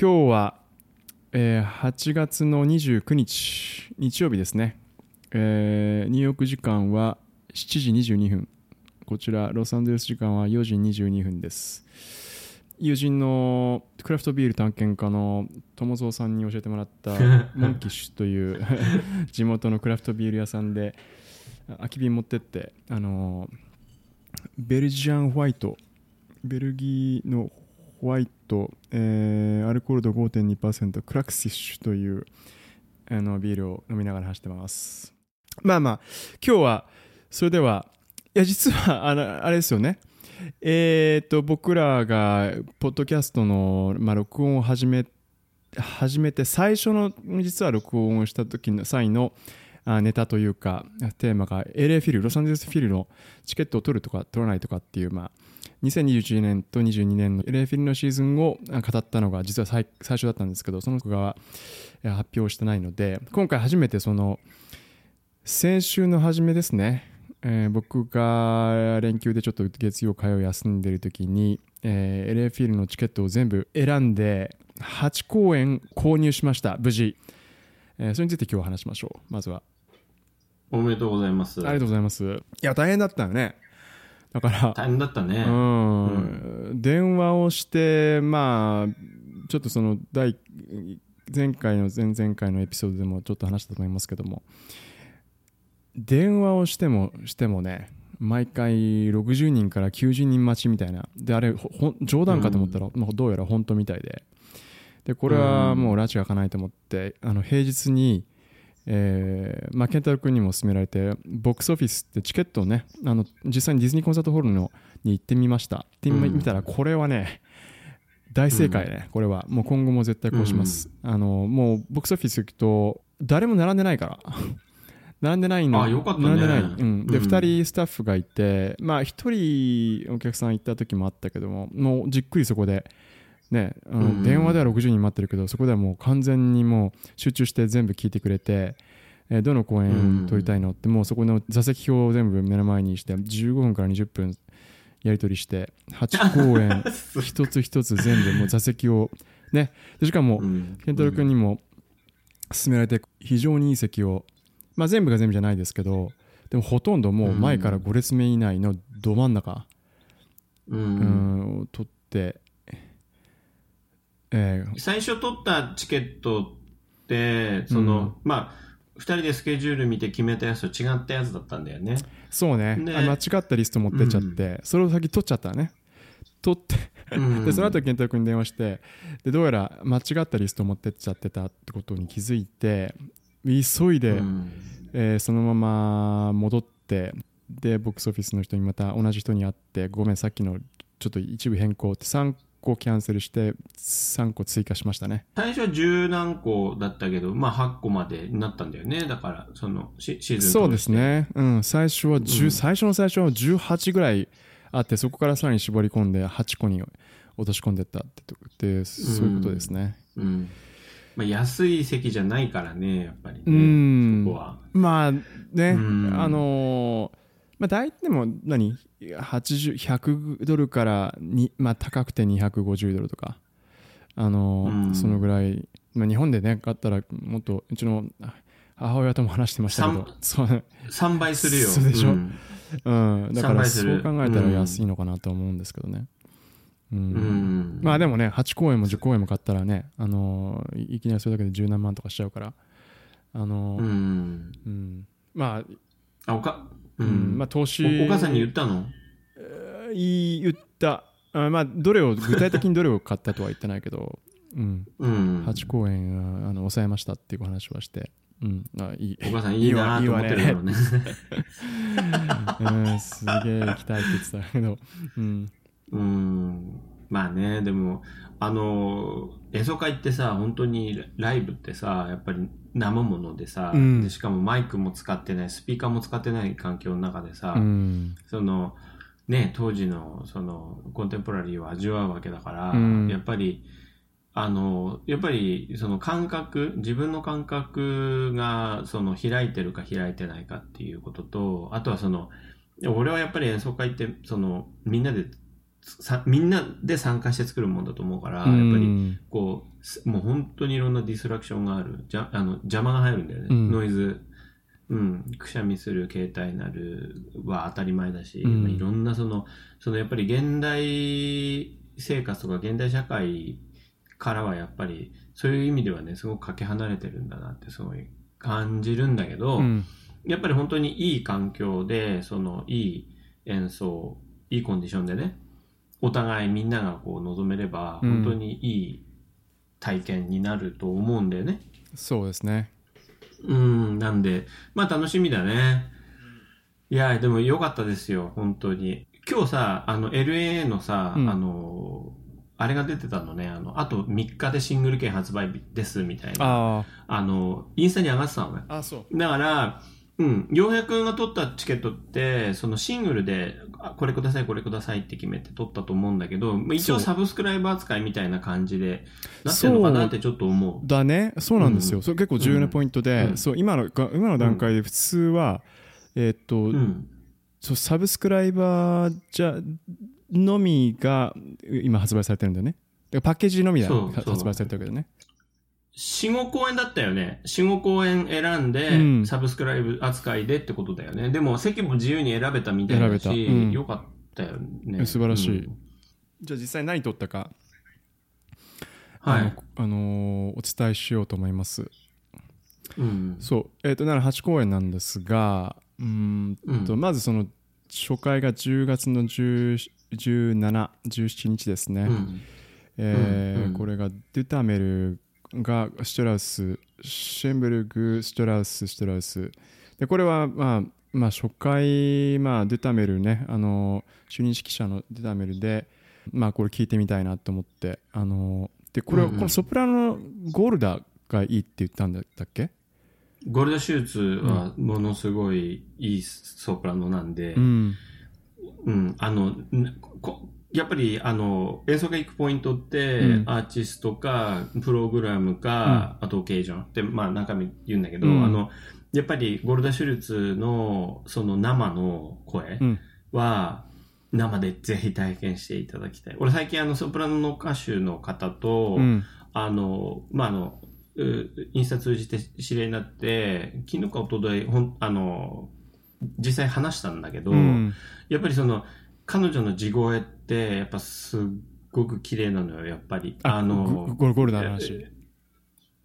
今日は、えー8月の29日日曜日ですね、えーニューヨーク時間は7時22分。こちらロサンゼルス時間は4時22分です。友人のクラフトビール探検家の友蔵さんに教えてもらった モンキッシュという 地元のクラフトビール屋さんで空き瓶持ってってあのベルジアンホワイト。ベルギーのホワイト、えーアルコール度5.2%クラクシッシュというあのビールを飲みながら走ってます。まあまあ今日はそれではいや実はあのあれですよね。えー、と僕らがポッドキャストの、まあ、録音を始め始めて最初の実は録音をした時の際のネタというかテーマが LA フィルロサンゼルスフィルのチケットを取るとか取らないとかっていう、まあ、2021年と22年の LA フィルのシーズンを語ったのが実は最初だったんですけどその子が発表してないので今回初めてその先週の初めですね、えー僕が連休でちょっと月曜火曜休んでる時に、えー LA フィルのチケットを全部選んで8公演購入しました無事、えーそれについて今日は話しましょう。まずは。おめでとうございます。ありがとうございます。いや大変だったよね。だから大変だったね。うん。電話をしてまあちょっとその第前回の前々回のエピソードでもちょっと話したと思いますけども。電話をしてもしてもね毎回60人から90人待ちみたいな。であれほ冗談かと思ったら、まあどうやら本当みたいで。でこれはもう拉致が開かないと思ってあの平日にえーまあ、健太郎君にも勧められてボックスオフィスってチケットをねあの実際にディズニーコンサートホールのに行ってみました。行ってみうんたらこれはね大正解ね、これは。もう今後も絶対こうします、あのもうボックスオフィス行くと誰も並んでないから。並んでないの。あよかったね。並んでない、うん、で、うん。2人スタッフがいてまあ1人お客さん行った時もあったけどももうじっくりそこでね、電話では60人待ってるけどそこではもう完全にもう集中して全部聞いてくれて、えーどの公演撮りたいのってもうそこの座席表を全部目の前にして15分から20分やり取りして8公演 一つ一つ全部もう座席をねでしかもうん。健太郎君にも勧められて非常にいい席をまあ全部が全部じゃないですけどでもほとんどもう前から5列目以内のど真ん中、ううんん、を取って、えー最初取ったチケットって、その、うん。まあ、二人でスケジュール見て決めたやつと違ったやつだったんだよね。そうね。間違ったリスト持ってっちゃって、それを先取っちゃったね。取ってうん。でその後健太郎君に電話してでどうやら間違ったリスト持ってっちゃってたってことに気づいて急いで、うん。えーそのまま戻ってでボックスオフィスの人にまた同じ人に会ってごめんさっきのちょっと一部変更って3個キャンセルして3個追加しましたね最初は十何個だったけど、まあ8個までになったんだよね。だから、そのシシーズン通してそうです。ね、うん、最初は10、うん最初の最初は18ぐらいあってそこからさらに絞り込んで8個に落とし込んでったってそういうことですねうん。まあ、安い席じゃないからね、やっぱりね。うんここは。まあね、うんあのーまあ大体でも何？80 100ドルからに、まあ、高くて250ドルとか、あのーうん。そのぐらい、まあ、日本でね買ったらもっとうちの母親とも話してましたけど。そう,、3倍するよ。そうでしょ？ん。うん、だから3そう考えたら安いのかなと思うんですけどね、うん。うん。まあでもね8公演も10公演も買ったらね、あのーいいきなりそれだけで十何万とかしちゃうから。あのーうん。うん。まああ、おか、ううん。ん。まあ投資。おお母さんに言ったの？言った。あまあどれを具体的にどれを買ったとは言ってないけど、うん、うん。8公演あの抑えましたっていう話はして、うん、あいい。お母さんいいなと思ってるだろうね。うん、すげえ行きたいって言ってたけど、うん、うん。まあね、でも、あの、演奏会ってさ、本当にライブってさ、やっぱり生ものでさ、うん。でしかもマイクも使ってない、スピーカーも使ってない環境の中でさ、うん、その、ね、当時の、その、コンテンポラリーを味わうわけだから、うん。やっぱり、あの、やっぱり、その感覚、自分の感覚が、その、開いてるか開いてないかっていうことと、あとはその、俺はやっぱり演奏会って、その、みんなで、さみんなで参加して作るもんだと思うから、やっぱり、こう、すもう本当にいろんなディストラクションがある。じゃあの邪魔が入るんだよね。うんノイズ。うん。くしゃみする携帯なるは当たり前だし、うんまあいろんなその、そのやっぱり現代生活とか現代社会からはやっぱり、そういう意味ではね、すごくかけ離れてるんだなってすごい感じるんだけど、うんやっぱり本当にいい環境で、そのいい演奏、いいコンディションでね、お互いみんながこう望めれば、うん本当にいい体験になると思うんだよね。そうですねうん、なんで、まあ楽しみだね。いや、でも良かったですよ、本当に。今日さ、あの、LA のさ、うんあの、あれが出てたのね、あの、あと3日でシングル券発売日です、みたいな。ああの、インスタに上がってたのね。ああそうだから、うん、洋平くんが取ったチケットって、そのシングルで、あこれください、これくださいって決めて取ったと思うんだけど、まあ一応サブスクライバー扱いみたいな感じでなってるのかなってちょっと思う。だね。そうなんですよ、うん。それ結構重要なポイントで、うん。そう今のが今の段階で普通は、えーっと、うん。そうサブスクライバーじゃのみが今発売されてるんだよね。だからパッケージのみが発売されてるわけどね4、5公演だったよね。4、5公演選んで、うんサブスクライブ扱いでってことだよね。でも席も自由に選べたみたいだし、うんよかったよね。素晴らしいうんじゃあ実際何撮ったか、はい。あの、ーお伝えしようと思いますうん。そうえーっとなら8公演なんですがうーんと、うんまずその初回が10月の10 17、17日ですね、うん。えこれがデュタメルがシュトラウスシェンブルグシュトラウスシュトラウス。でこれはまあまあ初回まあデュタメルねあの就任指揮者のデュタメルでまあこれ聞いてみたいなと思ってあのでこれ、うんうん。このソプラノゴールダがいいって言ったんだったっけ？ゴールドシューツはものすごいいいソプラノなんで、うん。うん、あの、んこやっぱり、あの、演奏が行くポイントって、うん。アーティストか、プログラムか、あとオケージョンって、まあ中身言うんだけど、うん。あの、やっぱりゴールダ・シュルツのその生の声うん。は、生でぜひ体験していただきたい。俺最近あのソプラノの歌手の方と、うん。あの、まあ、あの、うインスタ通じて知り合いになって、昨日か一昨日ほん、あの、実際話したんだけど、うん。やっぱりその、彼女の地声って、やっぱすっごく綺麗なのよ、やっぱり。あの、ゴゴゴルダの話？え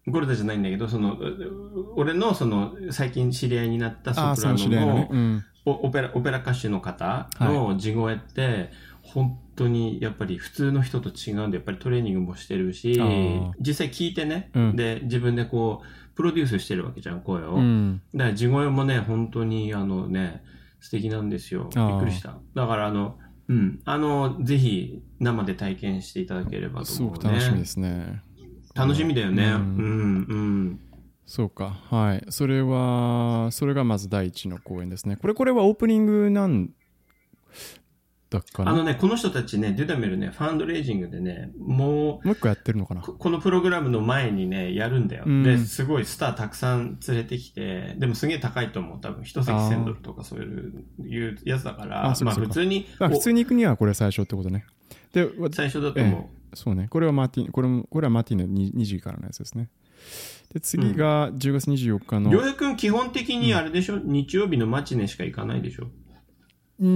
ゴルダじゃないんだけど、その、う俺のその、最近知り合いになったソプラノのねの、うんおオペラ、オペラ歌手の方の地声って、本当にやっぱり普通の人と違うんで、やっぱりトレーニングもしてるし実際聞いてね、うんで、自分でこう、プロデュースしてるわけじゃん、声を。うんだから地声もね、本当にあのね、素敵なんですよ。びっくりした。だからあの、うん、あの、ぜひ生で体験していただければとすご思うね。く楽しみですね楽しみだよね。ううんん、うん。そうかはいそれはそれがまず第一の公演ですねこれこれはオープニングなんだっかな。あのね、この人たちね、デュダメルね、ファンドレイジングでね、もう、もう一個やってるのかな。ここのプログラムの前にね、やるんだよ。うん。で、すごいスターたくさん連れてきて、でもすげえ高いと思う。多分、一席あー1000ドルとかそういういうやつだから、まああそうかそうか。普通に、あ普通に行くにはこれ最初ってことね。で最初だと思そうね。これはマーティンこれもこれはマーティンの 2, 2時からのやつですね。で次が10月24日う。の、りょうやくん基本的にあれでしょ、日曜日のマチネしか行かないでしょ？うーんう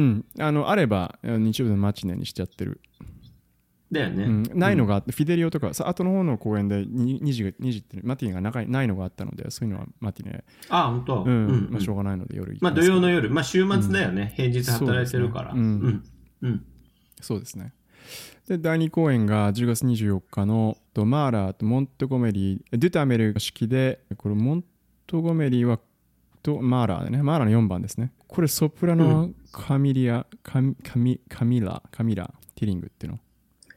んあのあれば日曜日のマチネにしちゃってる、だよね。うん、ないのがあって、フィデリオとかさ後の方の公演で 2, 2, 時が2時ってマティンが長いないのがあったのでそういうのはマティネあ、本当。うん、うんまあ、しょうがないので夜まあ土曜の夜、まあ週末だよね。平日働いてるから。そうんうん。うん。そうですね。で、第2公演が10月24日のとマーラーとモントゴメリー、デュタメル式で、これモントゴメリーはとマーラーでね、マーラーの4番ですね。これソプラノカミリア、カミカミカミラ、カミラ、ティリングっていうの。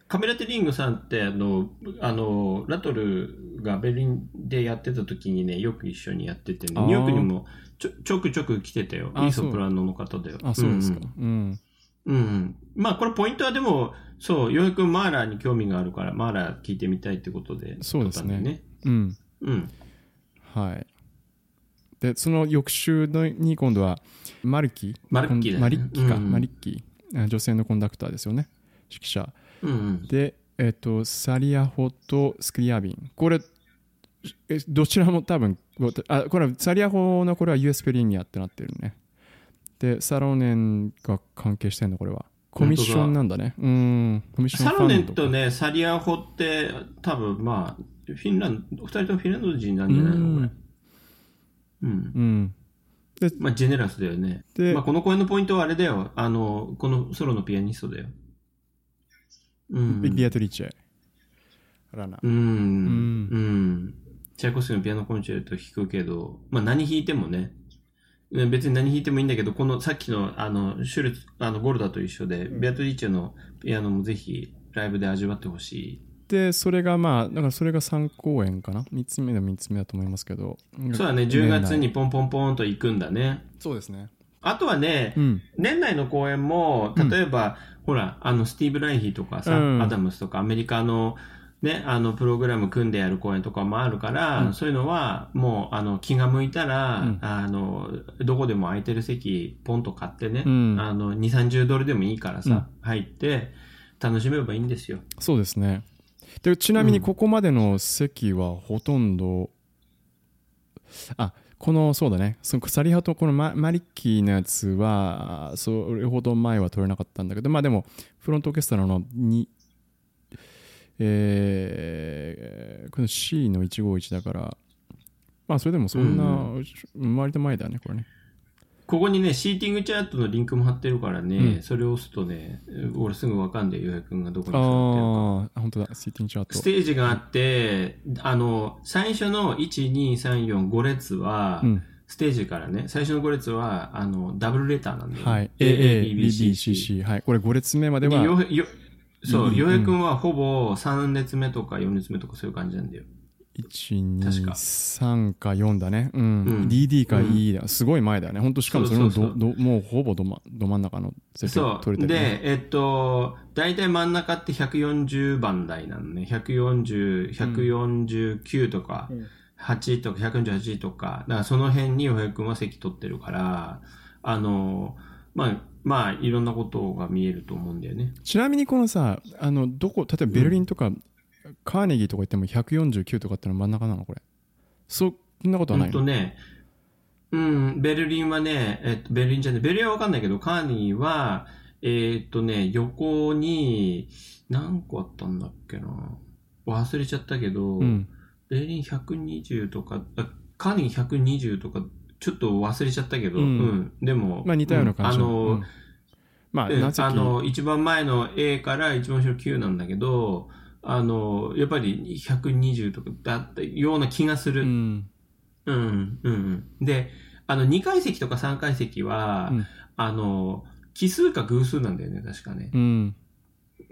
カメラテリングさんって、あの、あの、ラトルがベルリンでやってた時にね、よく一緒にやっててね、ニューヨークにもちょちょくちょく来てたよ。あいいソプラノの方だよ。あ、そうですか。んうん。うん。うんまあ、これポイントはでも、そう、ようやくマーラーに興味があるから、マーラー聞いてみたいってことで、そうですね。うん。うん。はい。で、その翌週のに今度はマルキ？マルッキねマリッキか、うんうんマリッキあ女性のコンダクターですよね。指揮者。うんうん。で、えっ、と、サリアホとスクリアビン。これ、えどちらも多分、あ、これはサリアホのこれは US ペリニアってなってるね。で、サロネンが関係してんの、これは。コミッションなんだね。うん。コミッションサロネンとね、サリアホって多分まあ、フィンランド、二人ともフィンランド人なんじゃないの？これ。うん。うん。まあ、ジェネラスだよね。で、まあ、この公演のポイントはあれだよ。あの、このソロのピアニストだよ。うん。ビビアトリッチェ。ラナ。うん。んうん。チャイコフスキーのピアノコンチェルト弾くけど、まあ何弾いてもね、ね別に何弾いてもいいんだけど、このさっきのあの、シュルツ、あの、ゴルダと一緒で、ビアトリッチェのピアノもぜひライブで味わってほしい。で、それがまあ、だからそれが3公演かな ?3 つ目の3つ目だと思いますけど。そうだね、10月にポンポンポンと行くんだね。そうですね。あとはね、うん。年内の公演も、例えば、ほら、あの、スティーブ・ライヒーとかさ、うんアダムスとか、アメリカの、ね、あの、プログラム組んでやる公演とかもあるから、うんそういうのは、もう、あの、気が向いたら、うんあの、どこでも空いてる席、ポンと買ってね、うんあの、2、30ドルでもいいからさ、入って、楽しめばいいんですよ。そうですね。でちなみにここまでの席はほとんど、あこのそうだね、そのサリハとこのママリッキーのやつは、それほど前は取れなかったんだけど、まあでも、フロントオーケストラのに、えーこの C の151だから、まあそれでもそんな、割と前だね、これね。ここにね、シーティングチャートのリンクも貼ってるからね、うんそれを押すとね、俺すぐわかんで、ようやくんがどこに座ってるか。ああ、本当だ、シーティングチャートス。テージがあって、あの、最初の1、2、3、4、5列は、うん。ステージからね、最初の5列は、あの、ダブルレターなんだよね。はい。A, A, B, B, C, C。はい。これ5列目までは、でよよそう、うん洋平くんはほぼ3列目とか4列目とかそういう感じなんだよ。1、2、確か3か4だね。うん。うん DD か E だ。すごい前だよね。本当しかもそれもそうそうどどもうほぼど,、ま、ど真ん中の席そう。が取れてる、ね。で、えっと、大体真ん中って140番台なのね。140、149とか、8とか148とか、だからその辺に洋平くんは席取ってるから、あの、まあ、まあ、いろんなことが見えると思うんだよね。ちなみにこのさ、あの、どこ、例えばベルリンとか、カーネギーとか行っても149とかっての真ん中なのこれ。そんなことはないの、ほんとね、うん、ベルリンはね、えっと、ベルリンじゃない、ベルリンはわかんないけど、カーネギーは、えーっとね、横に、何個あったんだっけな？忘れちゃったけど、うん。ベルリン120とか、あカーネギー120とか、ちょっと忘れちゃったけど、ううんん、でも、まあ似たような感じうんあの、うん。まあ、あの、一番前の A から一番後ろ Q なんだけど、あの、やっぱり120とかだったような気がする。ううん、ん。うん、うん。で、あの、2階席とか3階席は、うんあの、奇数か偶数なんだよね、確かね。うん。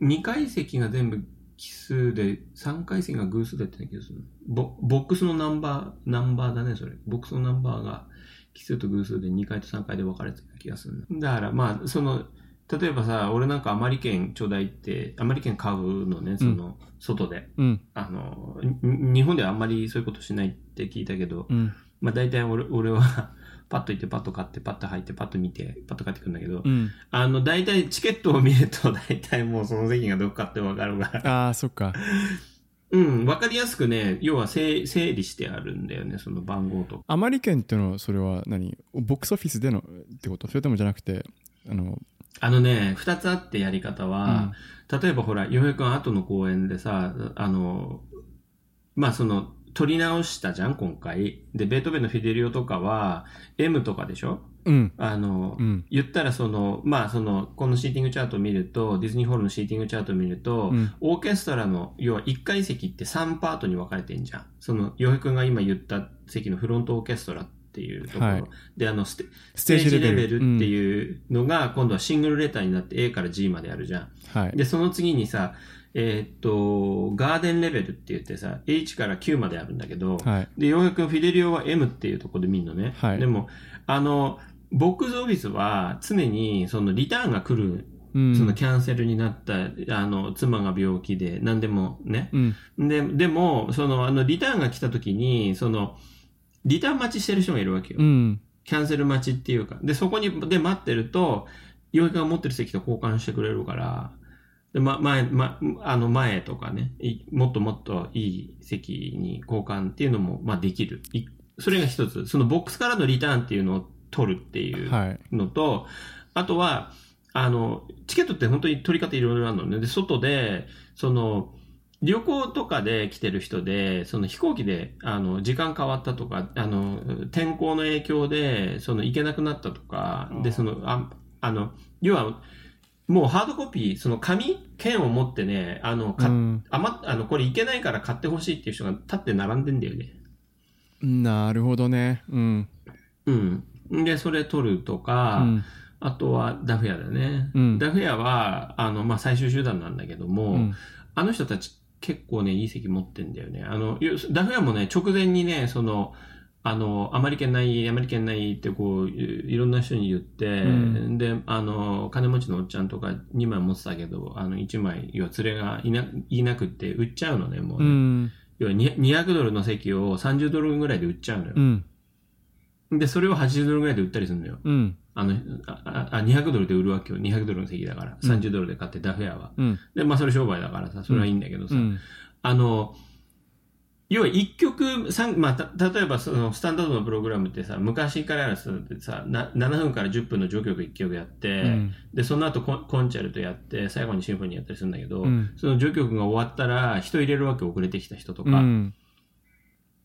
2階席が全部奇数で、3階席が偶数だったような気がする。ボボックスのナンバー、ナンバーだね、それ。ボックスのナンバーが奇数と偶数で2階と3階で分かれてた気がする。だから、まあ、その、例えばさ、俺なんかアマリ券ちょうだいって、アマリ券買うのね、その、外で。うん。あの、に日本ではあんまりそういうことしないって聞いたけど、うん。まあ大体俺俺は パッと行ってパッと買ってパッと入ってパッと見てパッと帰ってくるんだけど、うん。あの大体チケットを見ると 大体もうその席がどこかってわかるから、ああ、そっか。うん、わかりやすくね、要は整整理してあるんだよね、その番号とか。アマリ券ってのは、それは何？ボックスオフィスでのってこと？それともじゃなくて、あの、あのね、二つあってやり方は、例えばほら、洋平くん後の公演でさ、あの、まあその、撮り直したじゃん、今回。で、ベートーベンのフィデリオとかは、M とかでしょ？うん。あの、うん。言ったらその、まあその、このシーティングチャートを見ると、ディズニーホールのシーティングチャートを見ると、うん。オーケストラの、要は1階席って3パートに分かれてんじゃん。その、洋平くんが今言った席のフロントオーケストラっていうところ。はいで、あのステ、スステージレベルってういうのが、今度はシングルレターになって A から G まであるじゃん。ん。はい。で、その次にさ、えーっと、ガーデンレベルって言ってさ、H から Q まであるんだけど、はい。で、ようやくフィデリオは M っていうところで見るのね。はいでも、あの、ボックスオフィスは常にそのリターンが来る、うん。そのキャンセルになった、あの、妻が病気で、何でもね。うん。で、でも、その、あの、リターンが来た時に、その、リターン待ちしてる人がいるわけよ。うん。キャンセル待ちっていうか。で、そこに、で待ってると、ようやくが持ってる席と交換してくれるから、で、ま、前、ま、あの前とかね、いもっともっといい席に交換っていうのも、まあできる。いそれが一つ。そのボックスからのリターンっていうのを取るっていうはい。のと、あとは、あの、チケットって本当に取り方いろいろあるのね。で、外で、その、旅行とかで来てる人で、その飛行機で、あの、時間変わったとか、あの、天候の影響で、その、行けなくなったとか、で、その、ああの、要は、もうハードコピー、その紙、券を持ってね、あの、かうんあの、これいけないから買ってほしいっていう人が立って並んでんだよね。なるほどね。うん。うん。で、それ取るとうか、ん。あとはダフ屋だね。うんダフ屋は、あの、まあ、最終手段なんだけども、うんあの人たち結構ね、いい席持ってんだよね。あの、よダフ屋もね、直前にね、その、あの、あまり券ない、あまり券ないってこう、いいろんな人に言って、うんで、あの、金持ちのおっちゃんとか2枚持ってたけど、あの、1枚、要は連れがいな、いなくって売っちゃうのね、もううね。ん。要はに200ドルの席を30ドルぐらいで売っちゃうのよう。ん。で、それを80ドルぐらいで売ったりするのよ。うん。あの、あ、あ200ドルで売るわけよ。200ドルの席だから。うん30ドルで買ってダフ屋は。うん。で、まあそれ商売だからさ、それはいいんだけどさ。うん。あの、要は一曲、三まあ、た例えばそのスタンダードのプログラムってさ、昔からある人ってさ、な7分から10分の序曲1曲やって、うんで、その後コンコンチェルトやって、最後にシンフォニーやったりするんだけど、うんその序曲が終わったら人入れるわけ遅れてきた人とか、うん。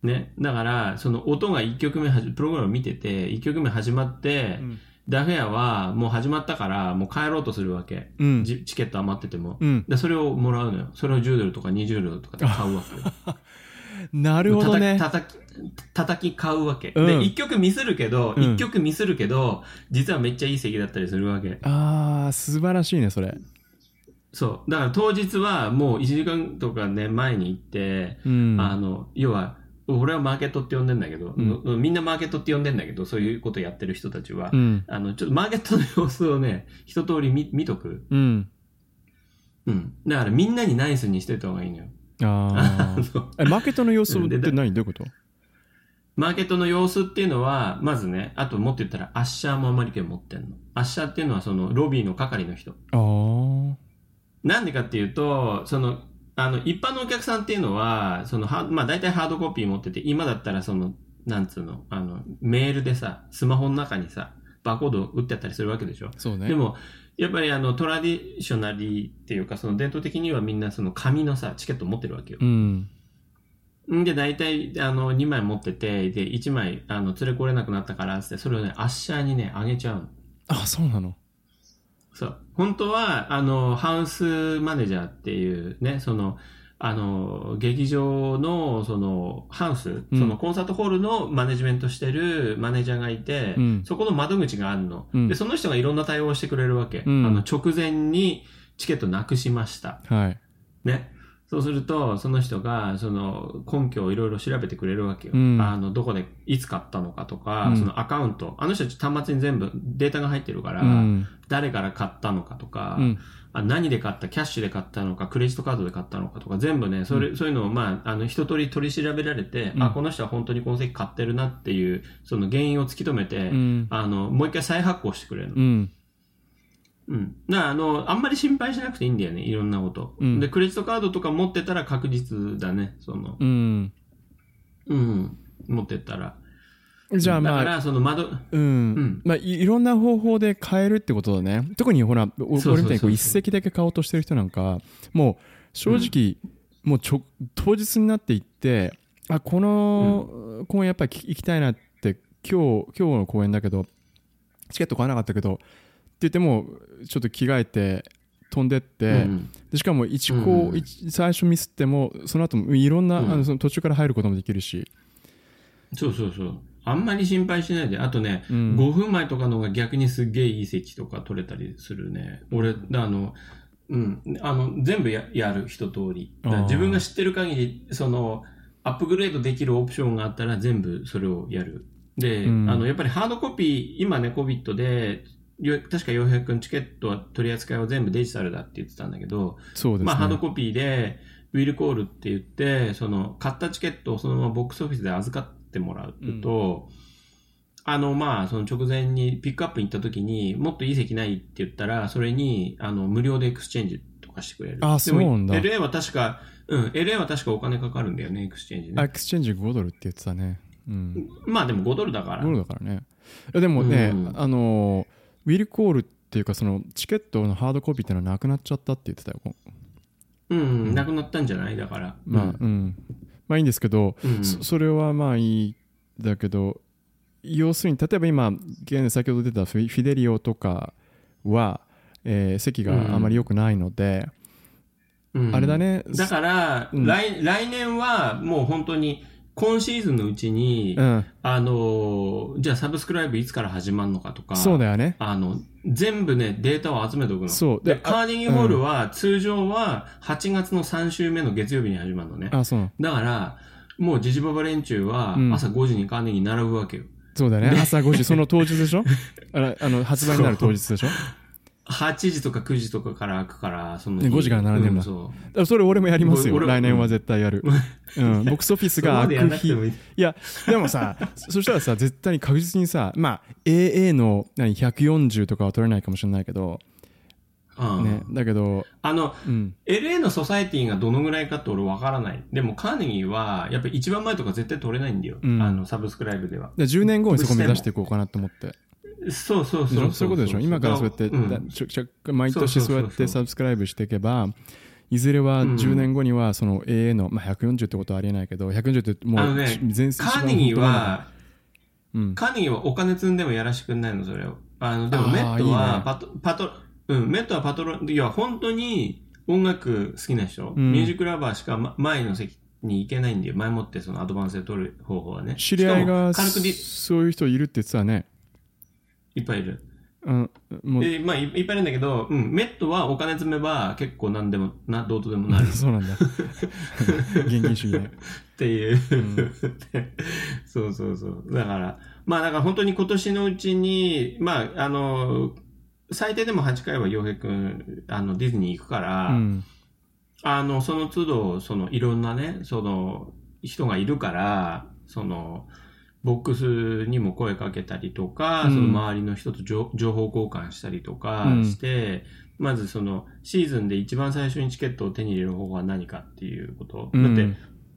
ね。だから、その音が1曲目プログラム見てて、1曲目始まって、うんダフ屋はもう始まったから、もう帰ろうとするわけ。うん。じチケット余ってても。うん。で、それをもらうのよ。それを10ドルとか20ドルとかで買うわけよ。なるほどね。たたき、叩き買うわけ。うんで、一曲ミスるけど、うん一曲ミスるけど、実はめっちゃいい席だったりするわけ。ああ、素晴らしいね、それ。そう。だから当日はもう1時間とかね、前に行って、うん。あの、要は、俺はマーケットって呼んでんだけど、うんみんなマーケットって呼んでんだけど、そういうことやってる人たちは、うん。あの、ちょっとマーケットの様子をね、一通り見見とく。うん。うん。だからみんなにナイスにしてた方がいいのよ。ああ。のえ、マーケットの様子って何？どういうこと？マーケットの様子っていうのは、まずね、あともっと言ったら、アッシャーもあまり券持ってんの。アッシャーっていうのはそのロビーの係の人。ああ。なんでかっていうと、その、あの、一般のお客さんっていうのは、その、は、まあ大体ハードコピー持ってて、今だったらその、なんつうの、あの、メールでさ、スマホの中にさ、バーコード打ってあったりするわけでしょ？そうね。でも、やっぱりあの、トラディショナリーっていうか、その伝統的にはみんなその紙のさ、チケット持ってるわけよう。ん。んで、大体、あの、2枚持ってて、で、1枚、あの、連れ来れなくなったから、つって、それをね、アッシャーにね、あげちゃうの。あ、そうなの？そう。本当は、あの、ハウスマネージャーっていうね、その、あの、劇場の、その、ハウス、うんそのコンサートホールのマネジメントしてるマネージャーがいて、うんそこの窓口があるの、うんで、その人がいろんな対応をしてくれるわけ。うんあの、直前にチケットなくしました。はい。ね。そうすると、その人が、その、根拠をいろいろ調べてくれるわけよ。うんあの、どこで、いつ買ったのかとか、うんそのアカウント。あの人たち端末に全部データが入ってるから、うん。誰から買ったのかとか、うん。あ何で買った、キャッシュで買ったのか、クレジットカードで買ったのかとか、全部ね、それ、そういうのを、まあ、あの、一通り取り調べられて、うんあ、この人は本当にこの席買ってるなっていう、その原因を突き止めて、うん。あの、もう一回再発行してくれるの。うん。うん。だから、あの、あんまり心配しなくていいんだよね、いろんなこと。うんで、クレジットカードとか持ってたら確実だね、その、うん。うん、持ってったら。じゃあまあ、だから、その窓、うん。んまあ、いいろんな方法で買えるってことだね。特にほら、俺みたいに一席だけ買おうとしてる人なんか、もう正直、もうちょ当日になっていって、あ、この公演やっぱり行きたいなって、今日、今日の公演だけど、チケット買わなかったけど、言っても、ちょっと着替えて、飛んでって、うんでしかも一うん校、うん一最初ミスっても、その後もいろんな、うんあのその途中から入ることもできるし。そうそうそう。あんまり心配しないで。あとね、うん5分前とかの方が逆にすっげえいい席とか取れたりするね。俺、あの、うん、あの、全部ややる、一通り。自分が知ってる限り、その、アップグレードできるオプションがあったら全部それをやる。で、うんあの、やっぱり hard copy、今ね、COVID で、よ確か洋平君チケットは取り扱いは全部デジタルだって言ってたんだけど、そうですね。まあ、ハードコピーで、 will call って言って、その、買ったチケットをそのままボックスオフィスで預かってもらうと、あの、まあ、その直前にピックアップに行った時にもっといい席ないって言ったら、それに、あの、無料で exchange とかかしてくれる。あそうなんだ LA は確か、うん、LA は確かお金かかるんだよね、 exchange あエね。 exchange 5ドルって言ってたねうんまあでも5ドルだから。5ドルだからねでもね、うんあの will call っていうかそのチケットの hard copy っていうのはなくなっちゃったって言ってたよ。うん、なくなったんじゃない？だから。まあうん、まあいいんですけど、うん、そそれはまあいいだけど要するに例えば今現先ほど出たフィデリオとかは、えー席があまり良くないので、うん。あれだね。だから、うん。来来年はもう本当に今シーズンのうちに、うん、あのじゃあサブスクライブいつから始まるのかとかそうだよね。あの全部ねデータを集めておくの。そう。ででカーネギーホールは通常は8月の3週目の月曜日に始まるのね。あそう。だからもうジジババ連中はうん。朝5時にカーネギーに並ぶわけよ、そうだよね朝5時。その当日でしょ？あの発売になる当日でしょ？8時とか9時とかから開くからそのね5時から並んでんだう。そらそれ俺もやりますよ。俺来年は絶対やる、うん、ボックスオフィスが開く日いい。いやでもさ そしたらさ絶対に確実にさまあ AA の何140とかは取れないかもしれないけど、うん。ねだけどあのうん。LA のソサエティがどのぐらいかって俺わからない。でもカーネギーは、やっぱり一番前とか絶対取れないんだよ。うん。あの、サブスクライブでは。で10年後にそこ目指していこうかなと思ってそうそうそうそう。いうことでしょ？今からそうやって、うん。毎年そうやってサブスクライブしていけばいずれはうん。10年後にはその AA の、まあ、140ってことはありえないけど140ってもうあのね全カーネギーは、うん。カーネギーはお金積んでもやらしてくんないの、それを。あの、でもメットいいね。はパト、パト、うん、メットはパトロン、いや、本当に音楽好きな人、うん。ミュージックラバーしかま前の席に行けないんだよ。前もってそのアドバンスで取る方法はね。知り合いがも軽くでそういう人いるって言ってたねいっぱいいる。うんもうで、まあ、いいっぱいいるんだけど、うん、メットはお金積めば結構何でも、な、どうとでもなる。そうなんだ 現金主義ねっていう、ん そうそうそう。だから、まあだから本当に今年のうちに、まああの、最低でも8回は洋平くん、あの、ディズニー行くから、うんあの、その都度、その、いろんなね、その、人がいるから、その、ボックスにも声かけたりとか、うん。その周りの人と情情報交換したりとかうん。して、まずその、シーズンで一番最初にチケットを手に入れる方法は何かっていうこと。うん。だって、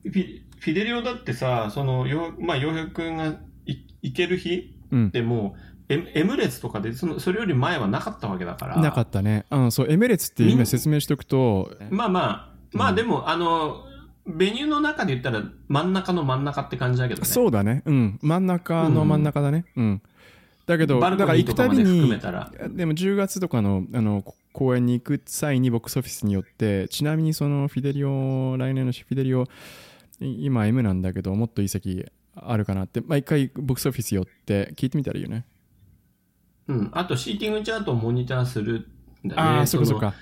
フィフィデリオだってさ、その、よまあ、洋平くんがい行ける日うん。でもう、エエムレツとかでその、それより前はなかったわけだから。なかったね。うんそうエメレツって今説明しておくとまあまあ、まあでも、あの、ベニューの中で言ったら真ん中の真ん中って感じだけどね。そうだねうん真ん中の真ん中だねうんだけどだから行くたびに。でも10月とかのあのこ公演に行く際にボックスオフィスによってちなみにそのフィデリオ来年のフィデリオい今 M なんだけどもっといい席あるかなって毎回ボックスオフィス寄って聞いてみたらいいよねうん。あと、シーティングチャートをモニターするんだね。ああそうかそうのか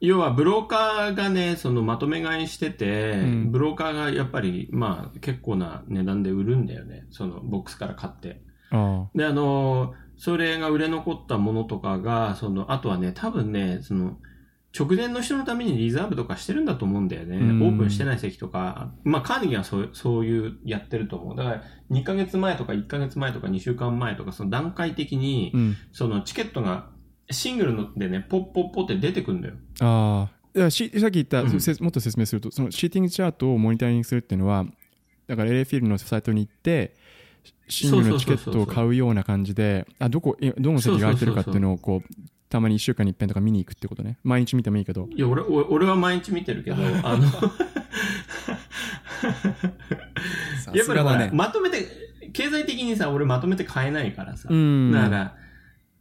要は、ブローカーがね、そのまとめ買いしてて、うんブローカーがやっぱり、まあ、結構な値段で売るんだよね。そのボックスから買って。あで、あの、それが売れ残ったものとかが、その、あとはね、多分ね、その、直前の人のためにリザーブとかしてるんだと思うんだよね。オうんープンしてない席とか。まあ、カーネギーはそうそういうやってると思う。だから、2ヶ月前とか1ヶ月前とか2週間前とか、その段階的にそのチケットがシングルのでね、ポッポッポって出てくるんだよ。ああいやしさっき言った、うん。せもっと説明するとそのシーティングチャートをモニタリングするっていうのはだから LA フィールのサイトに行ってシングルのチケットを買うような感じであどこいどの席が空いてるかっていうのをこうたまに1週間に一遍とか見に行くってことね。毎日見てもいいけどいや、俺、俺俺は毎日見てるけど、あの、さやっぱりねまとめて、経済的にさ、俺まとめて買えないからさ。うん。だから、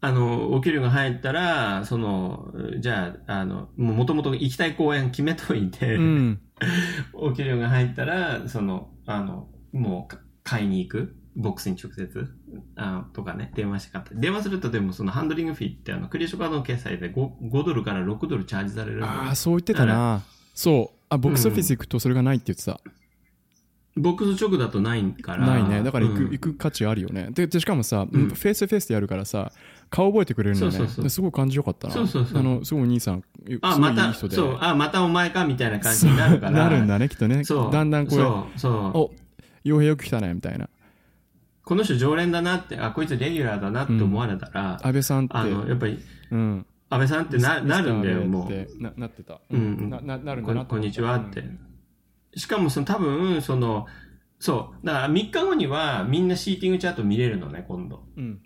あの、お給料が入ったら、その、じゃあ、あの、もともと行きたい公演決めといて、うん お給料が入ったら、その、あの、もうか買いに行く。ボックスに直接あとかね、電話して買ったり。電話するとでもそのハンドリングフィーってあのクレジットカードの決済で 5, 5ドルから6ドルチャージされるああそう言ってたなそうあボックスオフィス行くとそれがないって言ってた、ボックス直だとないから。ないねだから行く,、うん行く価値あるよねででしかもさ、うんフェイスフェイスでやるからさ顔覚えてくれるんだよね。そうそうそう。ですごい感じよかったな。そうそうそう。あのすごいお兄さんあ、また、いい人で。そう、あ、またお前かみたいな感じになるから。なるんだねきっとね。そう。だんだんこうそう、そう。お洋平よく来たねみたいな。この人常連だなって、あ、こいつレギュラーだなって思われたら、安倍さんって。あの、やっぱり、うん。安倍さんってななるんだよ、もう。うななってた、うん。なななるんだなこんこんにちはって。うんしかもその多分、その、そう。だから3日後にはみんなシーティングチャート見れるのね、今度。うん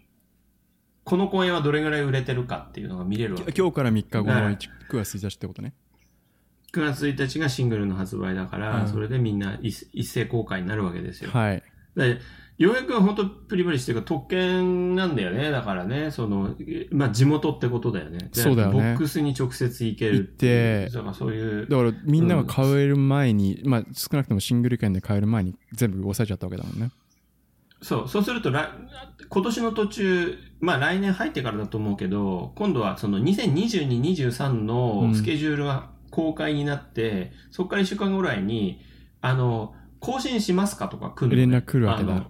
この公演はどれぐらい売れてるかっていうのが見れるわけ。き今日から3日後のはい1 9月1日ってことね9月1日がシングルの発売だから、うんそれでみんな一一斉公開になるわけですよ。はいでようやく本当プリプリしてるか特権なんだよね。だからね、その、えまあ地元ってことだよね。でそうだよねボックスに直接行けるってだからそういう。だからみんなが買える前に、まあ少なくともシングル券で買える前に全部抑えちゃったわけだもんねそう、そうすると来、今年の途中、まあ来年入ってからだと思うけど、今度はその2022、23のスケジュールが公開になって、そこから1週間ぐらいに、あの、更新しますかとか来るのね、連絡来るわけだ。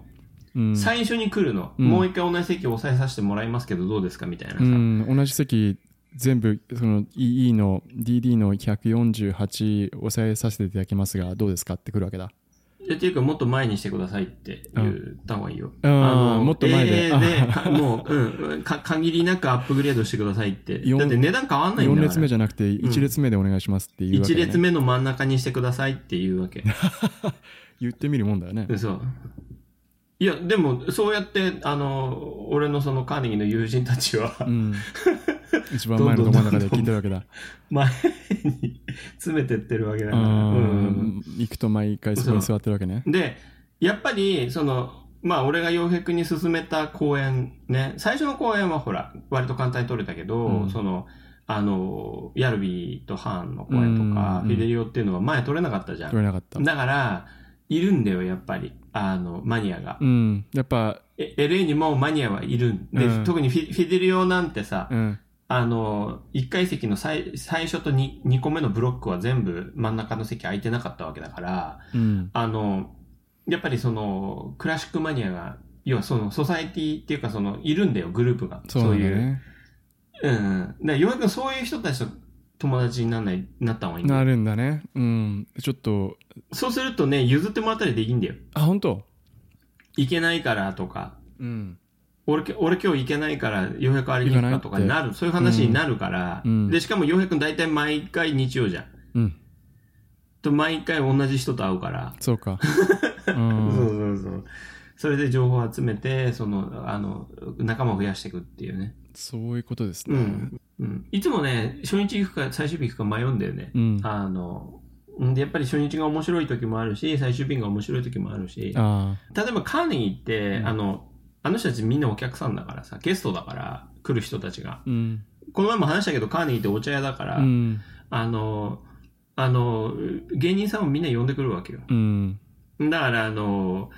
最初に来るの、うん。もう一回同じ席を押さえさせてもらいますけどどうですかみたいなさ。うん、同じ席全部その EE の DD の148抑えさせていただきますがどうですかってくるわけだ。でっていうか、もっと前にしてくださいって言った方がいいよ。あーもっと前でで、かもう、うん、か、限りなくアップグレードしてくださいって。四だって値段変わんないんだ4から。列目じゃなくて1列目でお願いしますっていうわけ一だ、ね、列目の真ん中にしてくださいっていうわけ。言ってみるもんだよねそう。いや、でも、そうやって、あの、俺のそのカーネギーの友人たちはう、ん。一番前のど真ん中で聞いてるわけだ。前に詰めてってるわけだうから。うん。ん行くと毎回そこに座ってるわけね。で、やっぱり、その、まあ、俺が洋平君に勧めた公演ね、最初の公演はほら、割と簡単に撮れたけど、うん。その、あの、ヤルビーとハーンの公演とか、うんフィデリオっていうのは前撮れなかったじゃん。取れなかった。だから、いるんだよ、やっぱり。あの、マニアが。うんやっぱえ LA にもマニアはいるんで、うん特にフィフィデリオなんてさ、うんあの、1階席の最最初と 2, 2個目のブロックは全部真ん中の席空いてなかったわけだから、うんあの、やっぱりその、クラシックマニアが、要はその、ソサエティっていうかその、いるんだよ、グループが。そうだいう。ねうんうん。で、ようやくそういう人たちと友達にならない、なった方がいいんだよ。なるんだね。うん。ちょっと。そうするとね、譲ってもらったりできんだよ。あ本当？行けないからとか、うん。俺き俺今日行けないから、ようやくあれに行くかとかになる、そういう話になるから、うん。で、しかもようやく大体毎回日曜じゃん。うん。と、毎回同じ人と会うから、そうか。うそうんそうそう。それで情報を集めて、その、あの、仲間を増やしていくっていうね。そういうことですねうん。うん。いつもね、初日行くか最終日行くか迷うんだよね。うんあの、んで、やっぱり初日が面白い時もあるし、最終日が面白い時もあるし、あ例えばカーネギーって、うんあの、あの人たちみんなお客さんだからさ、ゲストだから、来る人たちが。あうんこの前も話したけど、カーネギーってお茶屋だから、うんあの、あの、芸人さんをみんな呼んでくるわけよ。うんだから、あの、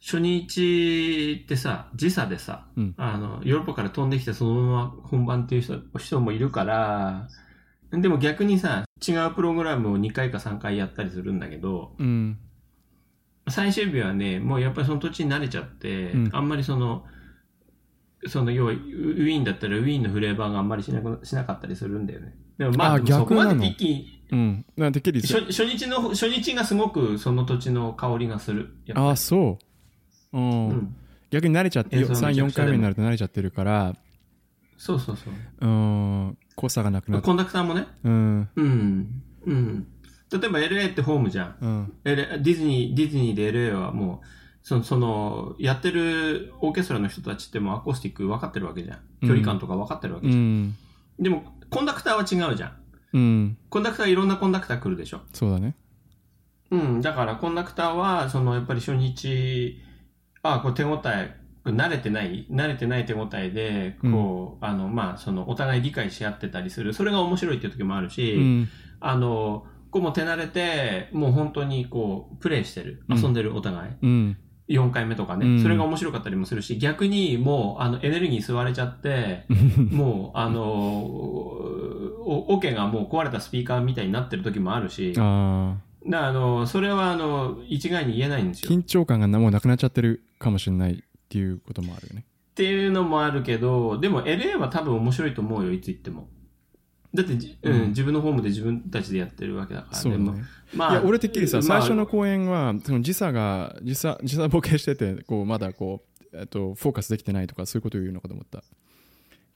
初日ってさ、時差でさ、うん。あの、ヨーロッパから飛んできてそのまま本番っていう人人もいるから、でも逆にさ、違うプログラムを2回か3回やったりするんだけど、うん。最終日はね、もうやっぱりその土地に慣れちゃって、うん。あんまりその、その要はウウィーンだったらウィーンのフレーバーがあんまりしなくしなかったりするんだよね。でもまあ、あそこまで一気にうん。なんきり初初日の、初日がすごくその土地の香りがする。ああそううん、うん。逆に慣れちゃって映像めちゃくちゃ34回目になると慣れちゃってるからそうそうそう。うん濃さがなくなってコンダクターもね。うんうん。うん。例えば LA ってホームじゃん。うん LA ディズニー、ディズニーで LA はもう、その、その、やってるオーケストラの人たちってもうアコースティック分かってるわけじゃん。距離感とか分かってるわけうじゃん。んでも、コンダクターは違うじゃん。うんコンダクターいろんなコンダクター来るでしょ。そうだねうん。だから、コンダクターは、その、やっぱり初日、あ、これ手応え、慣れてない、慣れてない手応えで、こう、あの、まあ、その、お互い理解し合ってたりする。それが面白いっていう時もあるし、うん。あの、こうもう手慣れて、もう本当にこう、プレイしてる。うん。遊んでるお互い。うん。4回目とかね、うん。それが面白かったりもするし、逆にもう、あの、エネルギー吸われちゃって、もう、あの、お、オケがもう壊れたスピーカーみたいになってる時もあるし、ああらあの、それはあの、一概に言えないんですよ。緊張感がなもうなくなっちゃってるかもしれないっていうこともあるよねっていうのもあるけど、でも LA は多分面白いと思うよ、いつ行っても。だってじ、うんうん自分のホームで自分たちでやってるわけだから。そうだでもねまいや俺てっきりさ、まあ最初の公演はその時差が時差時差ボケしててこうまだこう、えっと、フォーカスできてないとかそういうことを言うのかと思った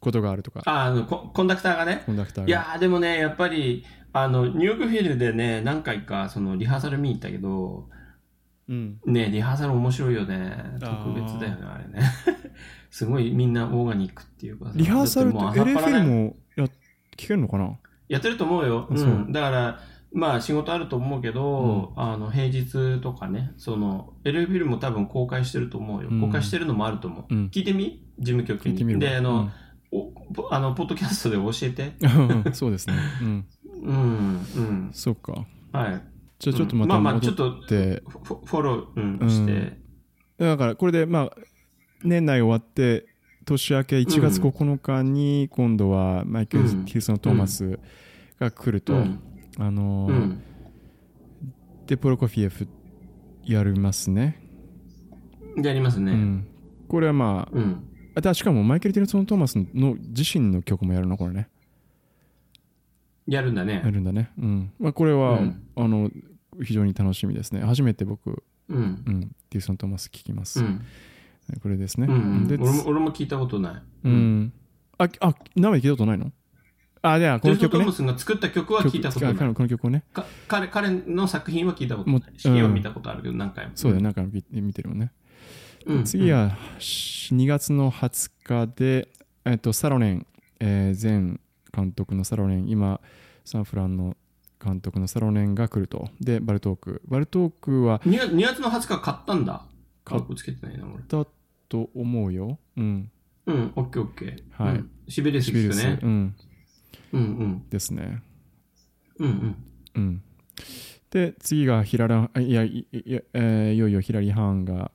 ことがあるとか、ああのコ、コンダクターがね。コンダクターが。いやーでもね、やっぱり、あの、ニューヨークフィルでね、何回かそのリハーサル見に行ったけど、うん。ね、リハーサル面白いよね。特別だよね、あれね。すごいみんなオーガニックっていうかさリハーサルって LFL ねもや聞けるのかな？やってると思うよ。う。んだから、まあ仕事あると思うけど、あの、平日とかね、その、LA フィルも多分公開してると思うよ。うん公開してるのもあると思う。うん聞いてみ？事務局に。で、あの、うんおポあの、ポッドキャストで教えて。そうですね。うん。うん、うん。そうか。はい。じゃあちょっとままあまあ、た戻ちょっと、って、フォロー、うんうんして。だからこれでまあ年内終わって年明け1月9日に今度はマイケル・うんヒルソン・トーマスが来ると、うんあのーうん。でプロコフィエフやりますね。やりますね。うん、これはまあうん。あだしかもマイケル・ヒルソン・トーマスの自身の曲もやるのこれねやるんだやね。るんだね。うんまあ、これは、うんあの非常に楽しみですね。初めて僕、うん。うん、ヒルソン・トーマス聞きます。うん。これですね。うんうん。で俺も俺も聞いたことない。うん。あ、あ、生で聞いたことないの？あ、じゃあ、この曲ねトーマ。スが作った曲は聞いたことない。この曲をね。か彼彼の作品は聞いたこともない。詩は見たことあるけど、何回も。そうだよ、なんか見見てるもんね。うん。次は2月の20日で、えっと、サロネン、えー前監督のサロネン、今、サンフランの監督のサロネンが来ると。で、バルトーク。バルトークは2月 ,2 月の20日買ったんだ。買っカッコつけてないな、俺。だと思うよ。うん。うん、オッケーオッケー。はいうんシベリウスシビルス。聞くね。うん。うんうん。ですね。うんうん。うん。で、次がヒララ、あいや、いいやえーいよいよヒラリー・ハーンが、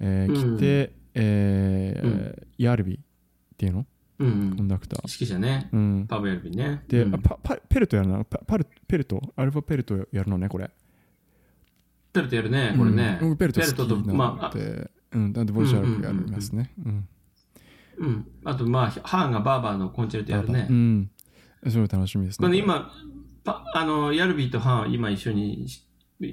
えー来て、えーうんヤルビっていうの？うんうん。コンダクター。指揮者ね。うん。パブエルビンね。で、うパパペルトやるの？パパルペルト？アルファペルトやるのね、これ。ペルトやるね、これね。うん、ペルト好きと、なまあ、ので、うん、なんでボルシャルクやりますね。うん。うん。あと、まあ、ハーンがバーバーのコンチェルトやるねう。ん。すごい楽しみですね。今、パあの、ヤルビーとハーン、今一緒にし、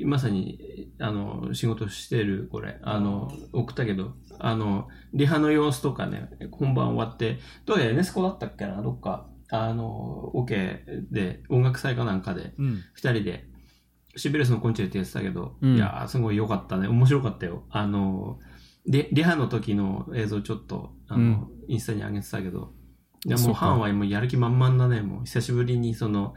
まさに、あの、仕事してる、これ。あの、送ったけど、あの、リハの様子とかね、本番終わって、どうやらユネスコだったっけな、どっか、あの、OK で、音楽祭かなんかで、うん。二人で、シベレスのコンチェルトやってたけど、うんいやー、すごい良かったね。面白かったよ。あの、リリハの時の映像ちょっと、あの、インスタに上げてたけど、いや、もうハンはもうやる気満々だね。もう久しぶりにその、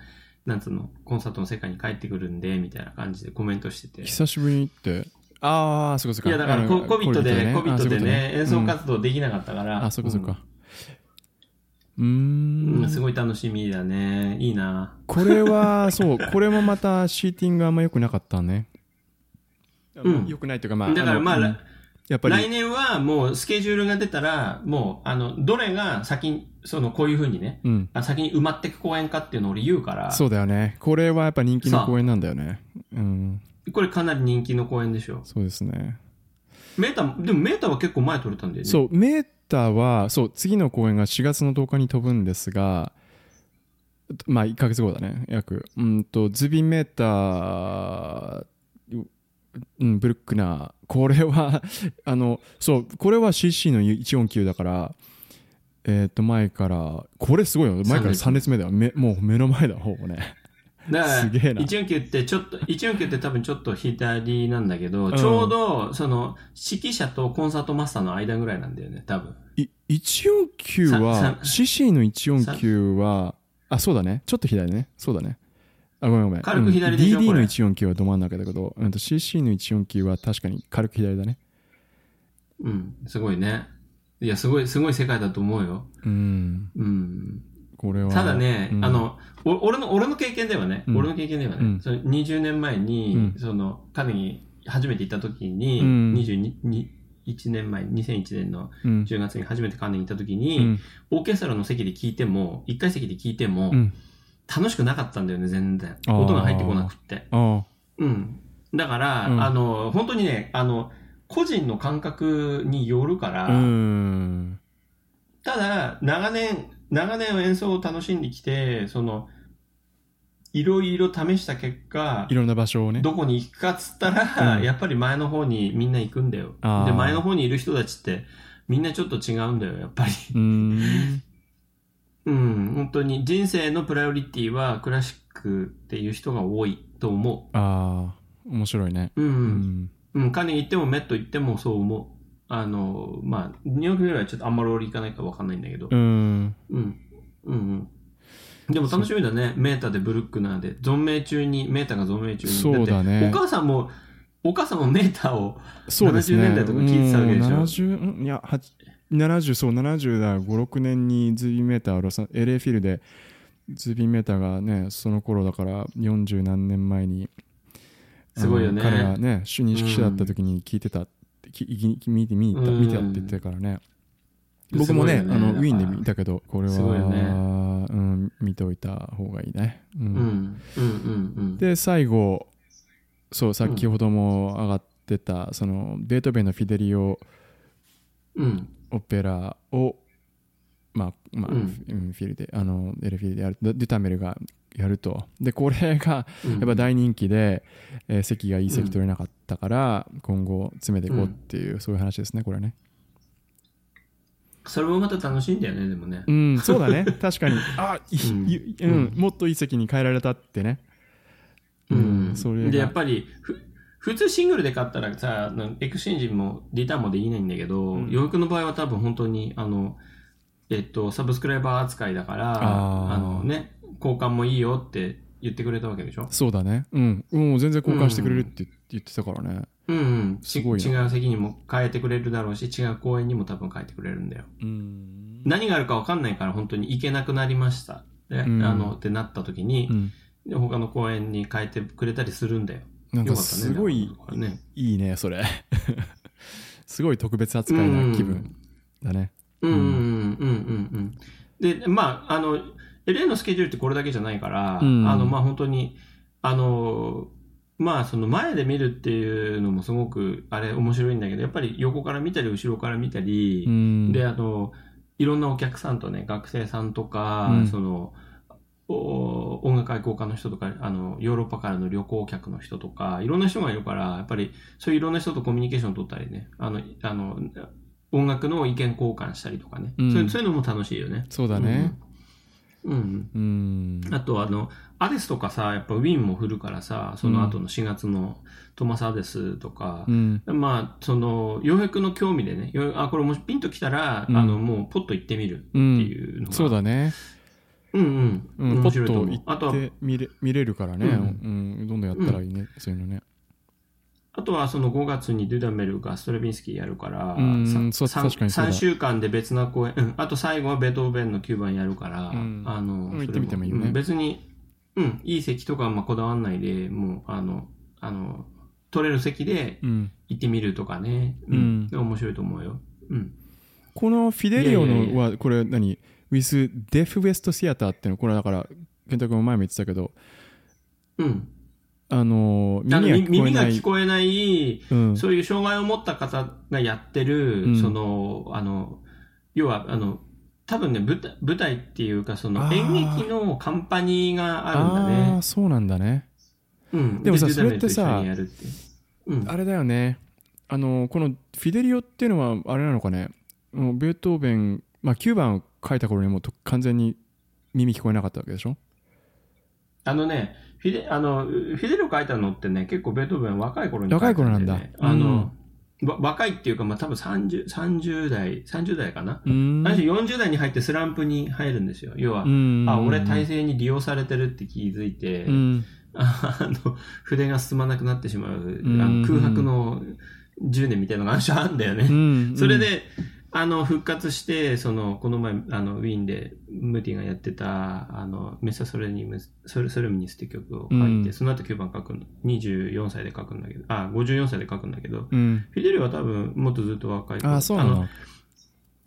なんつうの、コンサートの世界に帰ってくるんで、みたいな感じでコメントしてて。久しぶりにって、ああ、そこそこ。いや、だからコ、コビットで、コビットでね、演奏か。活動できなかったから。あ、そこそこ。うん。んうん、すごい楽しみだね。いいな。これは、そう、これもまたシーティングあんま良くなかったね。うん良くないというか、まあ、だからまあ、やっぱり、来年はもうスケジュールが出たら、もう、あの、どれが先に、その、こういうふうにね、うん。あ先に埋まっていく公演かっていうのを俺言うから、そうだよね。これはやっぱ人気の公演なんだよね。うん。これかなり人気の公演でしょ。そうですね。メーター、でもメーターは結構前取れたんだよね。そう、メーターは、そう、次の公演が4月の10日に飛ぶんですが、まあ、1ヶ月後だね、約。うんと、ズビメーター、うん、ブルックナー、これは、あの、そう、これは CC の149だから、えっ、と、前から、これすごいよ。前から3列目だよ。めもう目の前だ、ほぼね。だから、すげえな149ってちょっと、149って多分ちょっと左なんだけど、んちょうど、その、指揮者とコンサートマスターの間ぐらいなんだよね、多分。い149は CC の149は、あ、そうだね。ちょっと左ね。そうだね。あ、ごめんごめん。軽く左でしょうん DD のこれ149はど真ん中だけど、うんと CC の149は確かに軽く左だね。うん、すごいね。いや、すごい、すごい世界だと思うよ。うん。うん。これは。ただね、うんあ、の、お俺の、俺の経験ではね、うん俺の経験ではね、うんその20年前に、うんその、カネに初めて行った時に、うん22、1年前、2001年のうん。10月に初めてカネに行った時うに、ん。オーケストラの席で聞いても、1階席で聞いても、うん。楽しくなかったんだよね、全然。音が入ってこなくって。あうん。だから、うんあの、本当にね、あの、個人の感覚によるから。ただ、長年、長年演奏を楽しんできて、その、いろいろ試した結果い、ろんな場所をね。どこに行くかっつったら、うんやっぱり前の方にみんな行くんだよ。で、前の方にいる人たちって、みんなちょっと違うんだよ、やっぱり。うーん。うん、本当に人生のプライオリティはクラシックっていう人が多いと思ああ、面白いね。う。うん、ううん。ん。うん、カーネギー行ってもメット行ってもそう思う。あの、まあ、ニューヨークぐらいはちょっとあんまり俺行かないからわかんないんだけど。うん。うん。うんうん。でも楽しみだね。メータでブルックナーで。存命中に、メータが存命中に。そうだねってお母さんも、お母さんもメータを、そうですね。70年代とか聞いてたわけでしょ？うん70、うんいや、は70、そう、70だ、5、6年にズービンメーター、ロ LA フィルで、ズービンメーターがね、その頃だから40何年前に、すごいよね彼がね、主任指揮者だった時に聞いてた、きき見て見た、うん見てたって言ってたからね。僕もね、すごいよあのウィーンで見たけど、これは、ねうん、見ておいた方がいいね。うんうん。うんうんうん。で最後そう先ほども上がってた、そのベートーベンのフィデリオうん。オペラをまあまあ、うんうんフィルであの LA フィルでやるドゥダメルがやると。でこれがうん。やっぱ大人気で、えー席がいい席取れなかったから、今後詰めていこうっていう、そういう話ですねこれね。それもまた楽しいんだよね、でもね。う。んそうだね。確かに。あいうん。もっといい席に変えられたってね。うん。それが。で、やっぱり、ふ普通シングルで買ったらさ、 exchange もリターンもできないんだけど、うん。洋平の場合は多分本当に、あの、えっと、サブスクライバー扱いだから、あのね、交換もいいよって言ってくれたわけでしょ？そうだね。うん。もう全然交換してくれるって言ってたからね。うんうん。すごいな。違う席にも変えてくれるだろうし、違う公演にも多分変えてくれるんだよ。うん。何があるか分かんないから本当に行けなくなりました。で、うん。あの、ってなった時に、うん。で他の公演に変えてくれたりするんだよ。なんかよかったね。すごいね。いいねそれ。すごい特別扱いな気分だね。うんうんうんうんうん。うん。で、まあ、あの、LA のスケジュールってこれだけじゃないから、うん。あの、まあ本当に、あの、まあその前で見るっていうのもすごくあれ面白いんだけど、やっぱり横から見たり後ろから見たりう、ん。で、あの、いろんなお客さんとね、学生さんとか、うん。その、お音楽愛好家の人とか、あの、ヨーロッパからの旅行客の人とか、いろんな人がいるから、やっぱり、そういういろんな人とコミュニケーション取ったりね、あの、あの、音楽の意見交換したりとかね、うん。そういうそういうのも楽しいよね。そうだねうん。うん。うんあと、あの、アデスとかさ、やっぱウィーンも振るからさ、その後の4月のトマス・アデスとかう、んまあ、その、洋服の興味でね、よあ、これもしピンときたら、うんあの、もうポッと行ってみるっていうのが。そうだねうんうん。うんポッ。あと行って見れ見れるからねううんどんどんやったらいいねそういうのねあとはその5月にドゥダメルがストラビンスキーやるから、うんそうさ確かにそうだ。3週間で別な公演、うん、あと最後はベートーベンの9番やるから、うん。あの、それもいいよね。うん別に、うん、いい席とかはまあこだわんないで、もう、あの、あの、取れる席でうん。行ってみるとかね、うん。面白いと思うよ。うん。このフィデリオのはこれ何 with デフウエストシアターっていうの？これだから健太君も前も言ってたけど。うん。あの耳が聞こえ耳ないうん。そういう障害を持った方がやってる、うん。その、あの、要は、あの、多分ね、舞台舞台っていうか、その演劇のカンパニーがあるんだあねー。そうなんだね。うん、でもさそれってさう。ん、あれだよね。あのこのフィデリオっていうのはあれなのかね。ベートーベン、まあ、9番を書いた頃にもうと完全に耳聞こえなかったわけでしょ？あのね、フィデあのフィデル書いたのってね、結構ベートーベン若い頃に書いた若い頃なんだ。あの、わ若いっていうか、まあ多分 30, 30代、30代かな。うん。私40代に入ってスランプに入るんですよ。要は、うん。あ、俺体制に利用されてるって気づいて、うん。あの、筆が進まなくなってしまう、ん。あの空白の10年みたいなのがあるんだよね。うん。それで、あの、復活して、その、この前、あの、ウィーンで、ムーティがやってた、あの、メッサソレニムス、ソレソレミニスって曲を書いて、うんその後9番書くの、24歳で書くんだけど、あ、54歳で書くんだけど、うん。フィデルは多分、もっとずっと若い頃あそうなの？の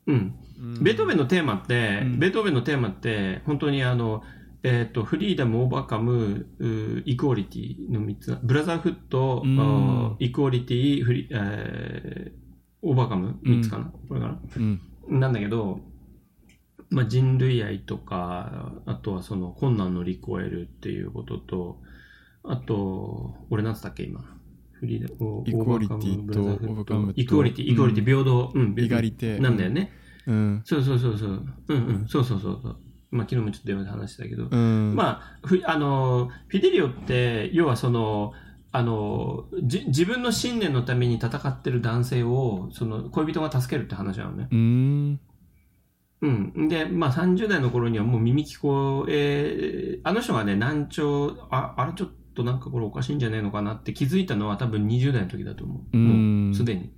うん。ベートーベンのテーマって、うん。ベートーベンのテーマって、本当にあの、えっ、と、フリーダム、オーバーカム、うイクオリティの3つ、ブラザーフット、うん。あイクオリティ、フリ、えーオーバーカム、3つかな、これかな？うん。なんだけど、まあ、人類愛とか、あとはその困難乗り越えるっていうことと、あと、俺なんつったっけ、今。フリーダム、イクオリティとオーバーカムブカムとイクオリティ、イクオリティ、平等、うん、イガリテなんだよね。うん。そうそうそうそう。うんうん。そうそうそうそう。まあ、昨日もちょっと電話で話したけど、うん。まあ、ふあの、フィデリオって、要はその、あの、じ自分の信念のために戦ってる男性を、その、恋人が助けるって話なのね。うーん。うん。で、まあ30代の頃にはもう耳聞こえ、あの人がね、難聴、あ、あれちょっとなんかこれおかしいんじゃねえのかなって気づいたのは多分20代の時だと思う。うんもうすでに。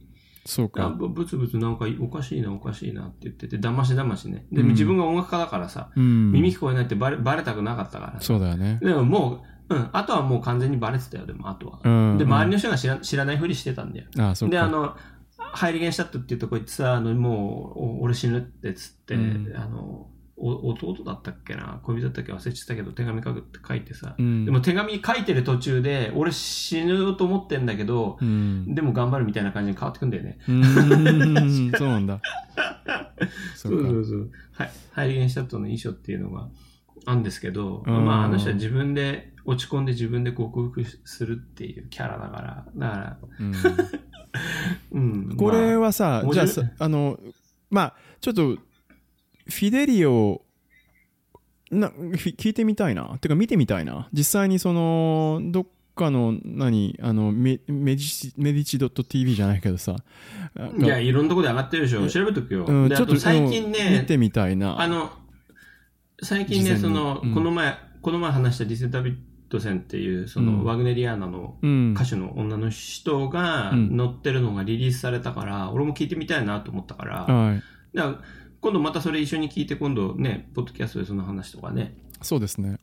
そうか。あぶぶつぶつなんかおかしいなおかしいなって言ってて、だましだましね。で、うん自分が音楽家だからさ、うん。耳聞こえないってバレバレたくなかったからさ。そうだよね。でももう、うん、あとはもう完全にバレてたよ、でも、あとは。うん。で、周りの人が知ら知らないふりしてたんだよ。ああ、そうか。で、あの、ハイリゲンシャットっていうとこ行ってさ、あの、もう、お俺死ぬってつって、うんあの、お弟だったっけな？恋人だったっけ忘れちゃったけど、手紙書くって書いてさ、うん、でも手紙書いてる途中で、俺死ぬと思ってんだけど、うん。でも頑張るみたいな感じに変わってくんだよね。うーん、そうなんだ。そうか。そう。はい。ハイリゲンシャットの遺書っていうのがあるんですけど、うんまあ、あの人は自分で落ち込んで自分で克服するっていうキャラだから、だから、うん うん。これは、はさ、面白いじゃあさ、あの、まあ、ちょっと、フィデリオ、な聞いてみたいな？てか見てみたいな？実際にその、どっかの、何、あの、メメディチメディチ .tv じゃないけどさ。いや、いろんなとこで上がってるでしょ。調べとくよ。うん、でちょっと最近うんね見、てみたいな。あの、最近ね、その、うんこの前、この前話したディセ・ダビッドセンっていう、その、うんワグネリアーナのうん。歌手の女の人がうん乗ってるのがリリースされたから、俺も聞いてみたいなと思ったから、はい。だから今度またそれ一緒に聞いて、今度ね、ポッドキャストでその話とかね。そうですね。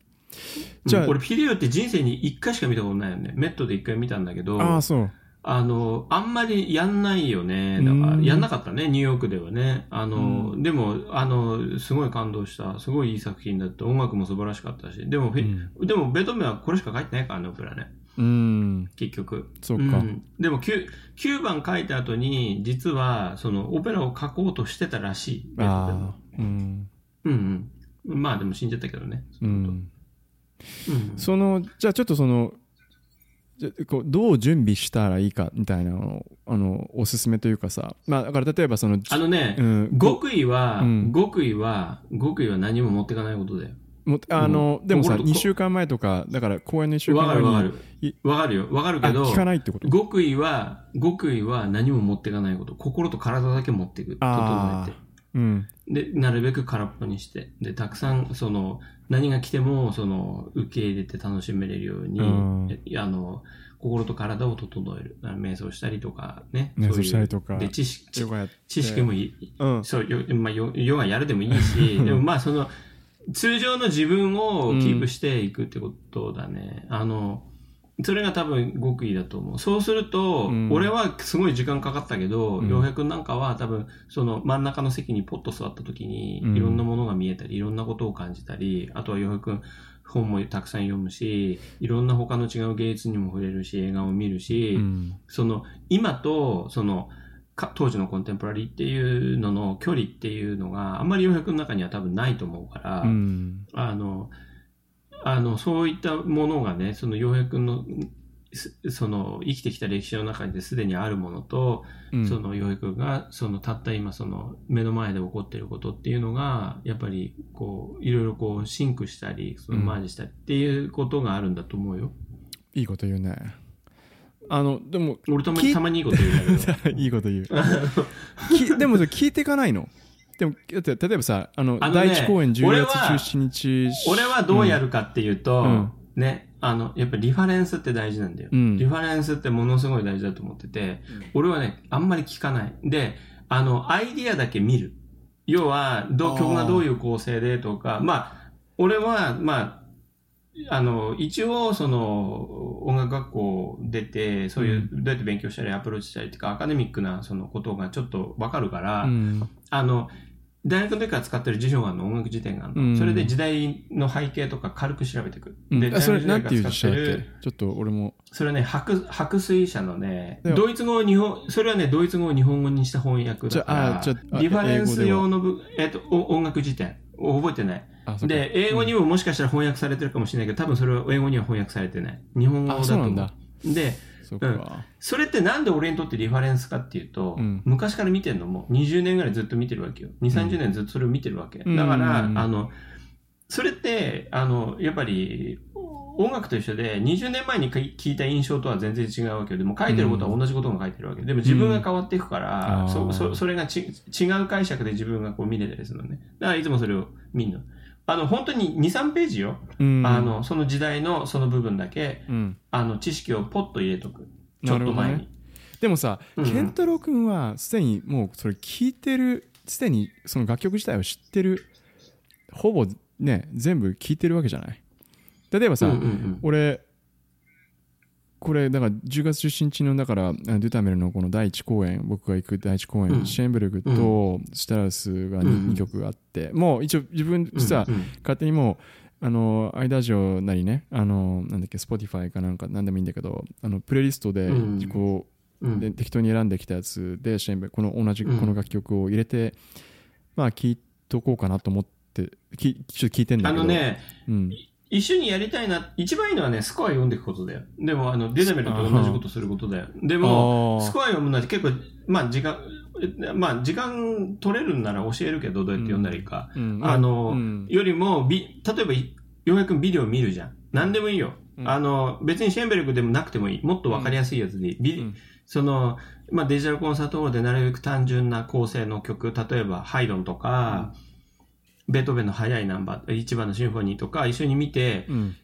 じじゃあゃあ、俺、フィデオって人生に1回しか見たことないよね。メットで1回見たんだけど、ああ、そう。あの、あんまりやんないよね。だから、うんやんなかったね、ニューヨークではね。あの、うでも、あの、すごい感動した。すごいいい作品だった。音楽も素晴らしかったし。でも、フィでも、ベートーベンはこれしか書いてないからね、オペラね。うん。結局。そうか。んでも 9, 9番書いた後に、実は、その、オペラを書こうとしてたらしい。ベート。うん。うんうん。まあ、でも死んじゃったけどね。うん。うんそのじゃあちょっとそのこうどう準備したらいいかみたいなのをあのおすすめというかさまあだから例えばそのあのね、うん、極意は、うん極意は、極意は何も持っていかないことだよ。もあの、でもさこれ2週間前とかだから公演の1週間前にわかるわかるい。わかるよ。わかるあけど、聞かないってこと？極意は、極意は何も持っていかないこと。心と体だけ持っていく。整あえて。うんで、なるべく空っぽにして。で、たくさん、その、何が来ても、その、受け入れて楽しめれるように、うんえあの、心と体を整える。瞑想したりとかね。瞑想そういうしたりとかで、知識、知識もいい。うんそう、ヨ,、まあ、ヨヨガやるでもいいし、でもまあその、通常の自分をキープしていくってことだね。あの、それが多分極意だと思う。そうすると、うん。俺はすごい時間かかったけど、うん。洋平くんなんかは多分、その真ん中の席にポッと座った時に、うん。いろんなものが見えたり、いろんなことを感じたり、あとは洋平くん、本もたくさん読むし、いろんな他の違う芸術にも触れるし、映画を見るし、うん。その今とそのか当時のコンテンポラリーっていうのの距離っていうのがあんまり洋平君の中には多分ないと思うから、うん。あのあのそういったものがねその洋平君のすその生きてきた歴史の中ですでにあるものと、うん。その洋平君がそのたった今その目の前で起こっていることっていうのがやっぱりこういろいろこうシンクしたりそのマージしたりっていうことがあるんだと思うよ。いいこと言うね。あのでも俺たまにたまにいいこと言うんだけど。いいこと言う。きでも聞いていかないの？でもだって例えばさあのね第一公演10月俺は17日俺はどうやるかっていうと、うん。ね、あの、やっぱりリファレンスって大事なんだよ。うん。リファレンスってものすごい大事だと思ってて、俺はね、あんまり聞かない。で、あの、アイディアだけ見る。要は、ど曲がどういう構成でとか、まあ、俺は、まあ、あの、一応、その、音楽学校出て、そういう、どうやって勉強したり、アプローチしたりっていうか、アカデミックな、そのことがちょっとわかるから、うん。あの、大学の時から使ってる辞書があるの、音楽辞典があるの。うんそれで時代の背景とか軽く調べていく。うんで、あそれ大なんていう辞書だっ学時代から使ってるけ？ちょっと俺もそれはね、白、白水社のね、ドイツ語を日本、それはね、ドイツ語を日本語にした翻訳だから、リファレンス用のぶ、えっと、お音楽辞典。覚えてない。で、英語にももしかしたら翻訳されてるかもしれないけど、多分それは英語には翻訳されてない。日本語だあと思う。そうなんそれってなんで俺にとってリファレンスかっていうと、うん昔から見てるのも20年ぐらいずっと見てるわけよ。2、30年ずっとそれを見てるわけ。うんだから、うんあの、それって、あの、やっぱり、音楽と一緒で、20年前に聞いた印象とは全然違うわけよ。でも書いてることは同じことが書いてるわけ。でも自分が変わっていくから、うんそそそれがち違う解釈で自分がこう見れたりするのね。だからいつもそれを見るの。あの、本当に2、3ページよ。うんあの、その時代のその部分だけ、うんあの、知識をポッと入れとく。ちょっと前に。でもさ、うんケンタロウ君はすでにもうそれ聞いてるすでにその楽曲自体を知ってるほぼね全部聞いてるわけじゃない例えばさ、うんうんうん俺これだから10月17日のだからあドゥタメルのこの第1公演僕が行く第1公演、うん。シェーンベルグとシュタラウスが 2,、うん。曲あってもう一応自分実は勝手にもうあのアイダージオなりねあのなんだっけ Spotify かなんか何でもいいんだけどあのプレイリストでうん。こう、うん。で適当に選んできたやつでシェーンベルこの同じこうん。の楽曲を入れて、まあ聞いとこうかなと思ってきちょっと聞いてんだけど。あのね、うん一緒にやりたいな、一番いいのはね、スコア読んでいくことだよ。でも、あの、デザメルと同じことすることだよ。でも、スコア読むのは結構、まあ、時間、まあ、時間取れるんなら教えるけど、どうやって読んだらいいか。うんあの、うんよりも、び、例えば、ようやくビデオ見るじゃん。何でもいいよ。うんあの、別にシェーンベルクでもなくてもいい。もっとわかりやすいやつでいい。ビうんその、まあ、デジタルコンサートホールでなるべく単純な構成の曲、例えば、ハイドンとか、ベートーベンの速いナンバー、一番のシンフォニーとか一緒に見て、うん。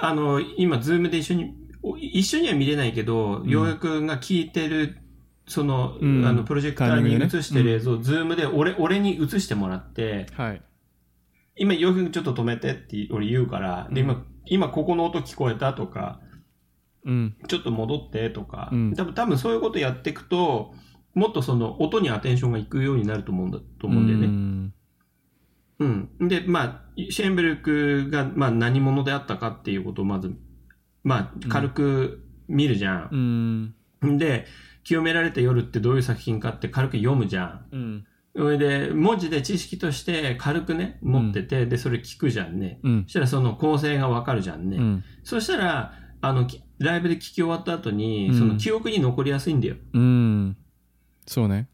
あの、今、ズームで一緒に、お一緒には見れないけど、ん。洋平が聞いてる、その、うん。あの、プロジェクターに映してる映像を、ズームで俺、俺に映してもらって、はい。今、洋楽ちょっと止めてって俺言うから、で、今、今ここの音聞こえたとか、うん。ちょっと戻ってとか、うん。多分、多分そういうことやっていくと、もっとその音にアテンションがいくようになると思うんだ、と思うんだよね。んうん。で、まあ、シェーンベルクが、まあ、何者であったかっていうことをまず、まあ、軽く見るじゃん。うんで、清められた夜ってどういう作品かって軽く読むじゃん。うんそれで、文字で知識として軽くね、持ってて、で、それ聞くじゃんね。うんそしたらその構成がわかるじゃんね。うんそしたら、あの、きライブで聞き終わった後に、うんその記憶に残りやすいんだよ。うんそうね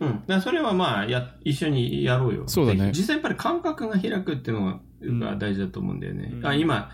うん。うん。だそれはまあ、や、一緒にやろうよ。そうだねで実際やっぱり感覚が開くっていうのが大事だと思うんだよね。うんあ、今、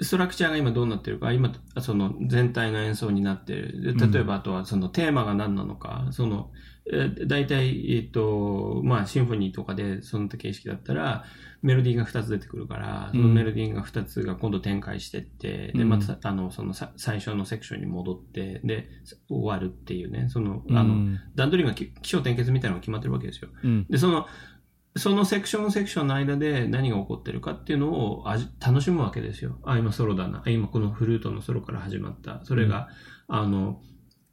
ストラクチャーが今どうなってるか、今、その全体の演奏になってる。で例えば、あとはそのテーマが何なのか、その、えー大体、えっ、と、まあ、シンフォニーとかで、その形式だったら、メロディーが2つ出てくるから、そのメロディーが2つが今度展開してって、で、うん。また、あの、そのさ最初のセクションに戻って、で、終わるっていうね、その、あの、うん。段取りがき起承転結みたいなのが決まってるわけですよ。うん。で、その、そのセクションセクションの間で何が起こってるかっていうのを味楽しむわけですよ。あ、今ソロだな。あ今このフルートのソロから始まった。それが、あの、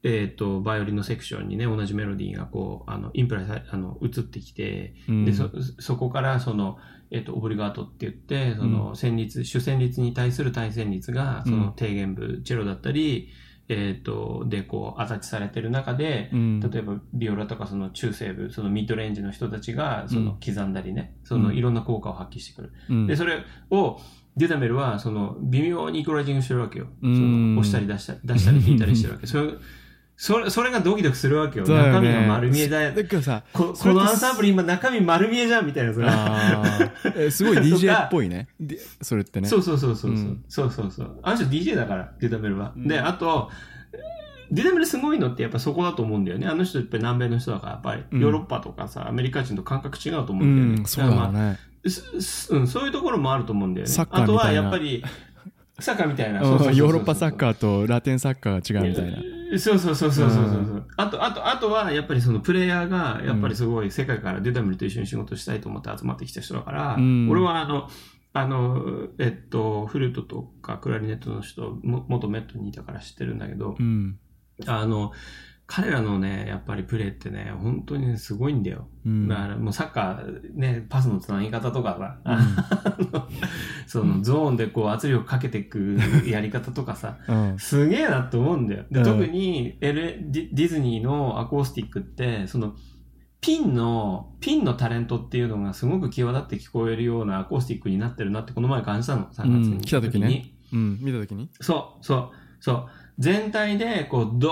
えっ、と、バイオリンのセクションにね、同じメロディーがこう、あの、インプライさあの、移ってきて、うんで、そ、そこからその、えっ、と、オブリガートって言って、その、旋律、主旋律に対する対旋律が、その低減部、チェロだったり、えっ、と、で、こう、アタッチされてる中で、うん例えばビオラとかその中西部、そのミッドレンジの人たちがそうんの刻んだりね、そのいろんな効果を発揮してくる。うんで、それをデュダメルはその微妙にイコライジングしてるわけよ。そうんの押したり出したり、出したり引いたりしてるわけ。それ、それ、それがドキドキするわけよ。そうだよね中身が丸見えだよ。だけどさこそれってこのアンサンブル今中身丸見えじゃんみたいなさ。あーえすごい DJ っぽいねでそれってねそうそうそうそう。ううんそうそうそう。あの人 DJ だから、デュダメルは。うんで、あと、デュダメルすごいのってやっぱそこだと思うんだよね。あの人やっぱり南米の人だから、やっぱりうんヨーロッパとかさ、アメリカ人と感覚違うと思ううんだよね。んそうだろうん、そういうところもあると思うんだよね。サッカーあとはみたいなやっぱり、サッカーみたいな。うんそうそうそうそうヨーロッパサッカーとラテンサッカーが違うみたいなな。そうそうそうそうそうそう。あと、あと、あとは、やっぱりそのプレイヤーが、やっぱりすごい世界からデュダメルと一緒に仕事したいと思って集まってきた人だから、うん。俺はあの、あの、えっと、フルートとかクラリネットの人、も元メットにいたから知ってるんだけど、うん。あの、彼らのね、やっぱりプレーってね、本当にね、すごいんだよ。うん。だからもうサッカー、ね、パスのつなぎ方とかさ、あのそのゾーンでこう圧力かけていくやり方とかさ、うん。すげえなって思うんだよ。でうん。特に LA ディディズニーのアコースティックって、そのピンの、ピンのタレントっていうのがすごく際立って聞こえるようなアコースティックになってるなってこの前感じたの、3月に。うん。来た時ね。うん。見た時に？そう、そう、そう。全体でこうド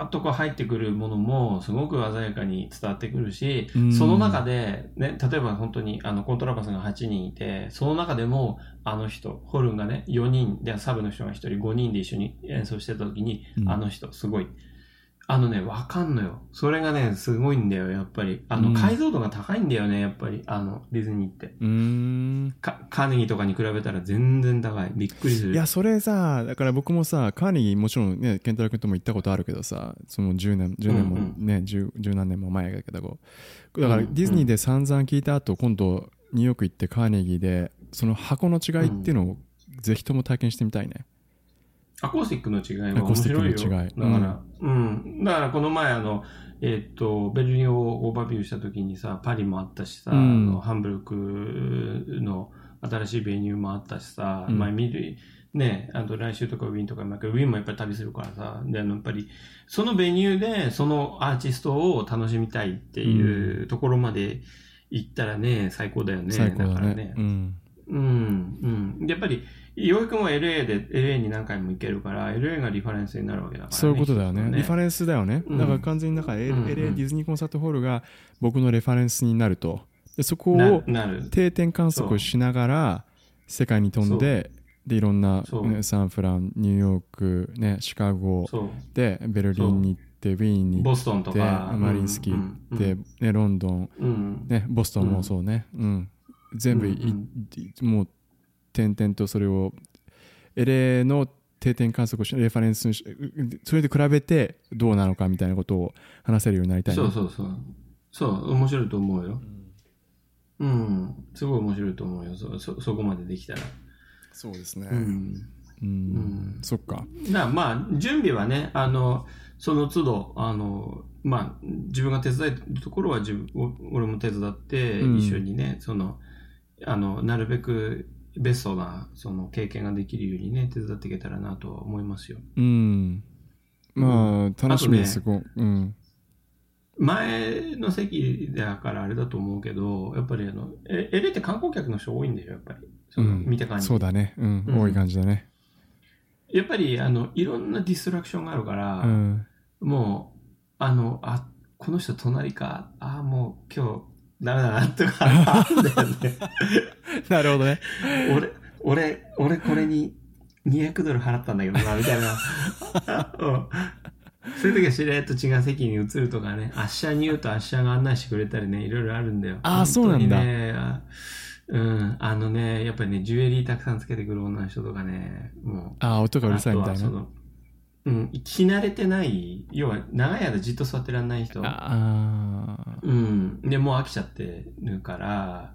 ーッとこう入ってくるものもすごく鮮やかに伝わってくるし、うんその中で、ね、例えば本当にあのコントラバスが8人いて、その中でもあの人、ホルンがね、4人で、サブの人が1人5人で一緒に演奏してた時に、うんあの人、すごい。あのね、わかんのよ。それがね、すごいんだよ、やっぱり。あの、うん解像度が高いんだよね、やっぱり。あの、ディズニーって。うーんかカーネギーとかに比べたら全然高い。びっくりする。いやそれさだから僕もさカーネギーもちろんね健太郎君とも行ったことあるけどさその10年10年もうんね、十十何年も前だけどだからうんディズニーで散々聞いた後今度ニューヨーク行ってカーネギーでその箱の違いっていうのをぜひとも体験してみたいね、アコースティックの違いは面白いよ。だから、うん、だからこの前あの、えっと、ベルリンをオーバービューした時にさ、パリもあったしさ、うん。あのハンブルクの新しいベニューもあったしさ、うん。まあ見る、ね、あと来週とかウィーンとかもあるけどウィーンもやっぱり旅するからさ、で、あの、やっぱり、そのベニューでそのアーティストを楽しみたいっていうところまで行ったらね、最高だよね。最高だからね。うん。うん、うん。やっぱり、洋く君は LA で、LA に何回も行けるから、LA がリファレンスになるわけだから、ね。そういうことだよね。一つのリファレンスだよね、うん。だから完全にだから L- うんうん LA ディズニーコンサートホールが僕のレファレンスになると。でそこなを。定点観測をしながら世界に飛んででいろんな、ね、サンフランニューヨーク、ね、シカゴ。でベルリンに行ってウィーンに行っボストンとてか。マリンスキー行って、うんね、ロンドン、うん。ね、ボストンもそうね、うん。全部い、いもう点々とそれを LA の定点観測をしレファレンスにしそれで比べてどうなのかみたいなことを話せるようになりたいねそうそうそう。そう、面白いと思うよ。うん。すごい面白いと思うよ。そ、そ、そこまでできたら。そうですねうん。うん、うんそっかだまあ、準備はね、あの、その都度、あの、まあ、自分が手伝えるところは自分、お俺も手伝って、うん一緒にね、その、あの、なるべくベストな、その経験ができるようにね、手伝っていけたらなとは思いますよ。うん。まあ楽しみです、こう。うん。前の席だからあれだと思うけど、やっぱりあの、え LA って観光客の人多いんでしょ、やっぱり。そのうん。見た感じ。そうだね、うん。うん。多い感じだね。やっぱり、あの、いろんなディストラクションがあるから、うん。もう、あの、あ、この人隣か、あ、もう今日ダメだな、とか。なるほどね。俺、俺、俺これに200ドル払ったんだけどな、みたいな。うん。そういう時はしれっと違う席に移るとかね、アッシャーに言うとアッシャーが案内してくれたりね、いろいろあるんだよ。あーそうなんだ。うん、あのね、やっぱりね、ジュエリーたくさんつけてくる女の人とかね、もう、ああ音がうるさいみたいなうん、着慣れてない、要は長い間じっと座ってらんない人。ああうん。で、もう飽きちゃってるから、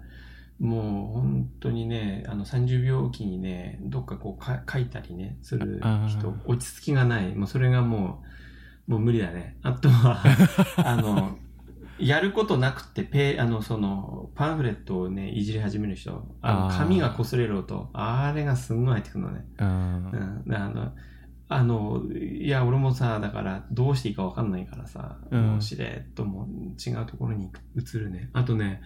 もう本当にね、あの30秒おきにね、どっかこうか書いたりね、するあ人ー、落ち着きがない。もうそれがもう、もう無理だね。あとは、あの、やることなくて、ペあの、その、パンフレットをね、いじり始める人、あの紙が擦れる音、あれがすんごい入ってくるのね。あーうん、あの、あの、いや、俺もさ、だから、どうしていいかわかんないからさ、うんもうしれっともう違うところに移るね。あとね、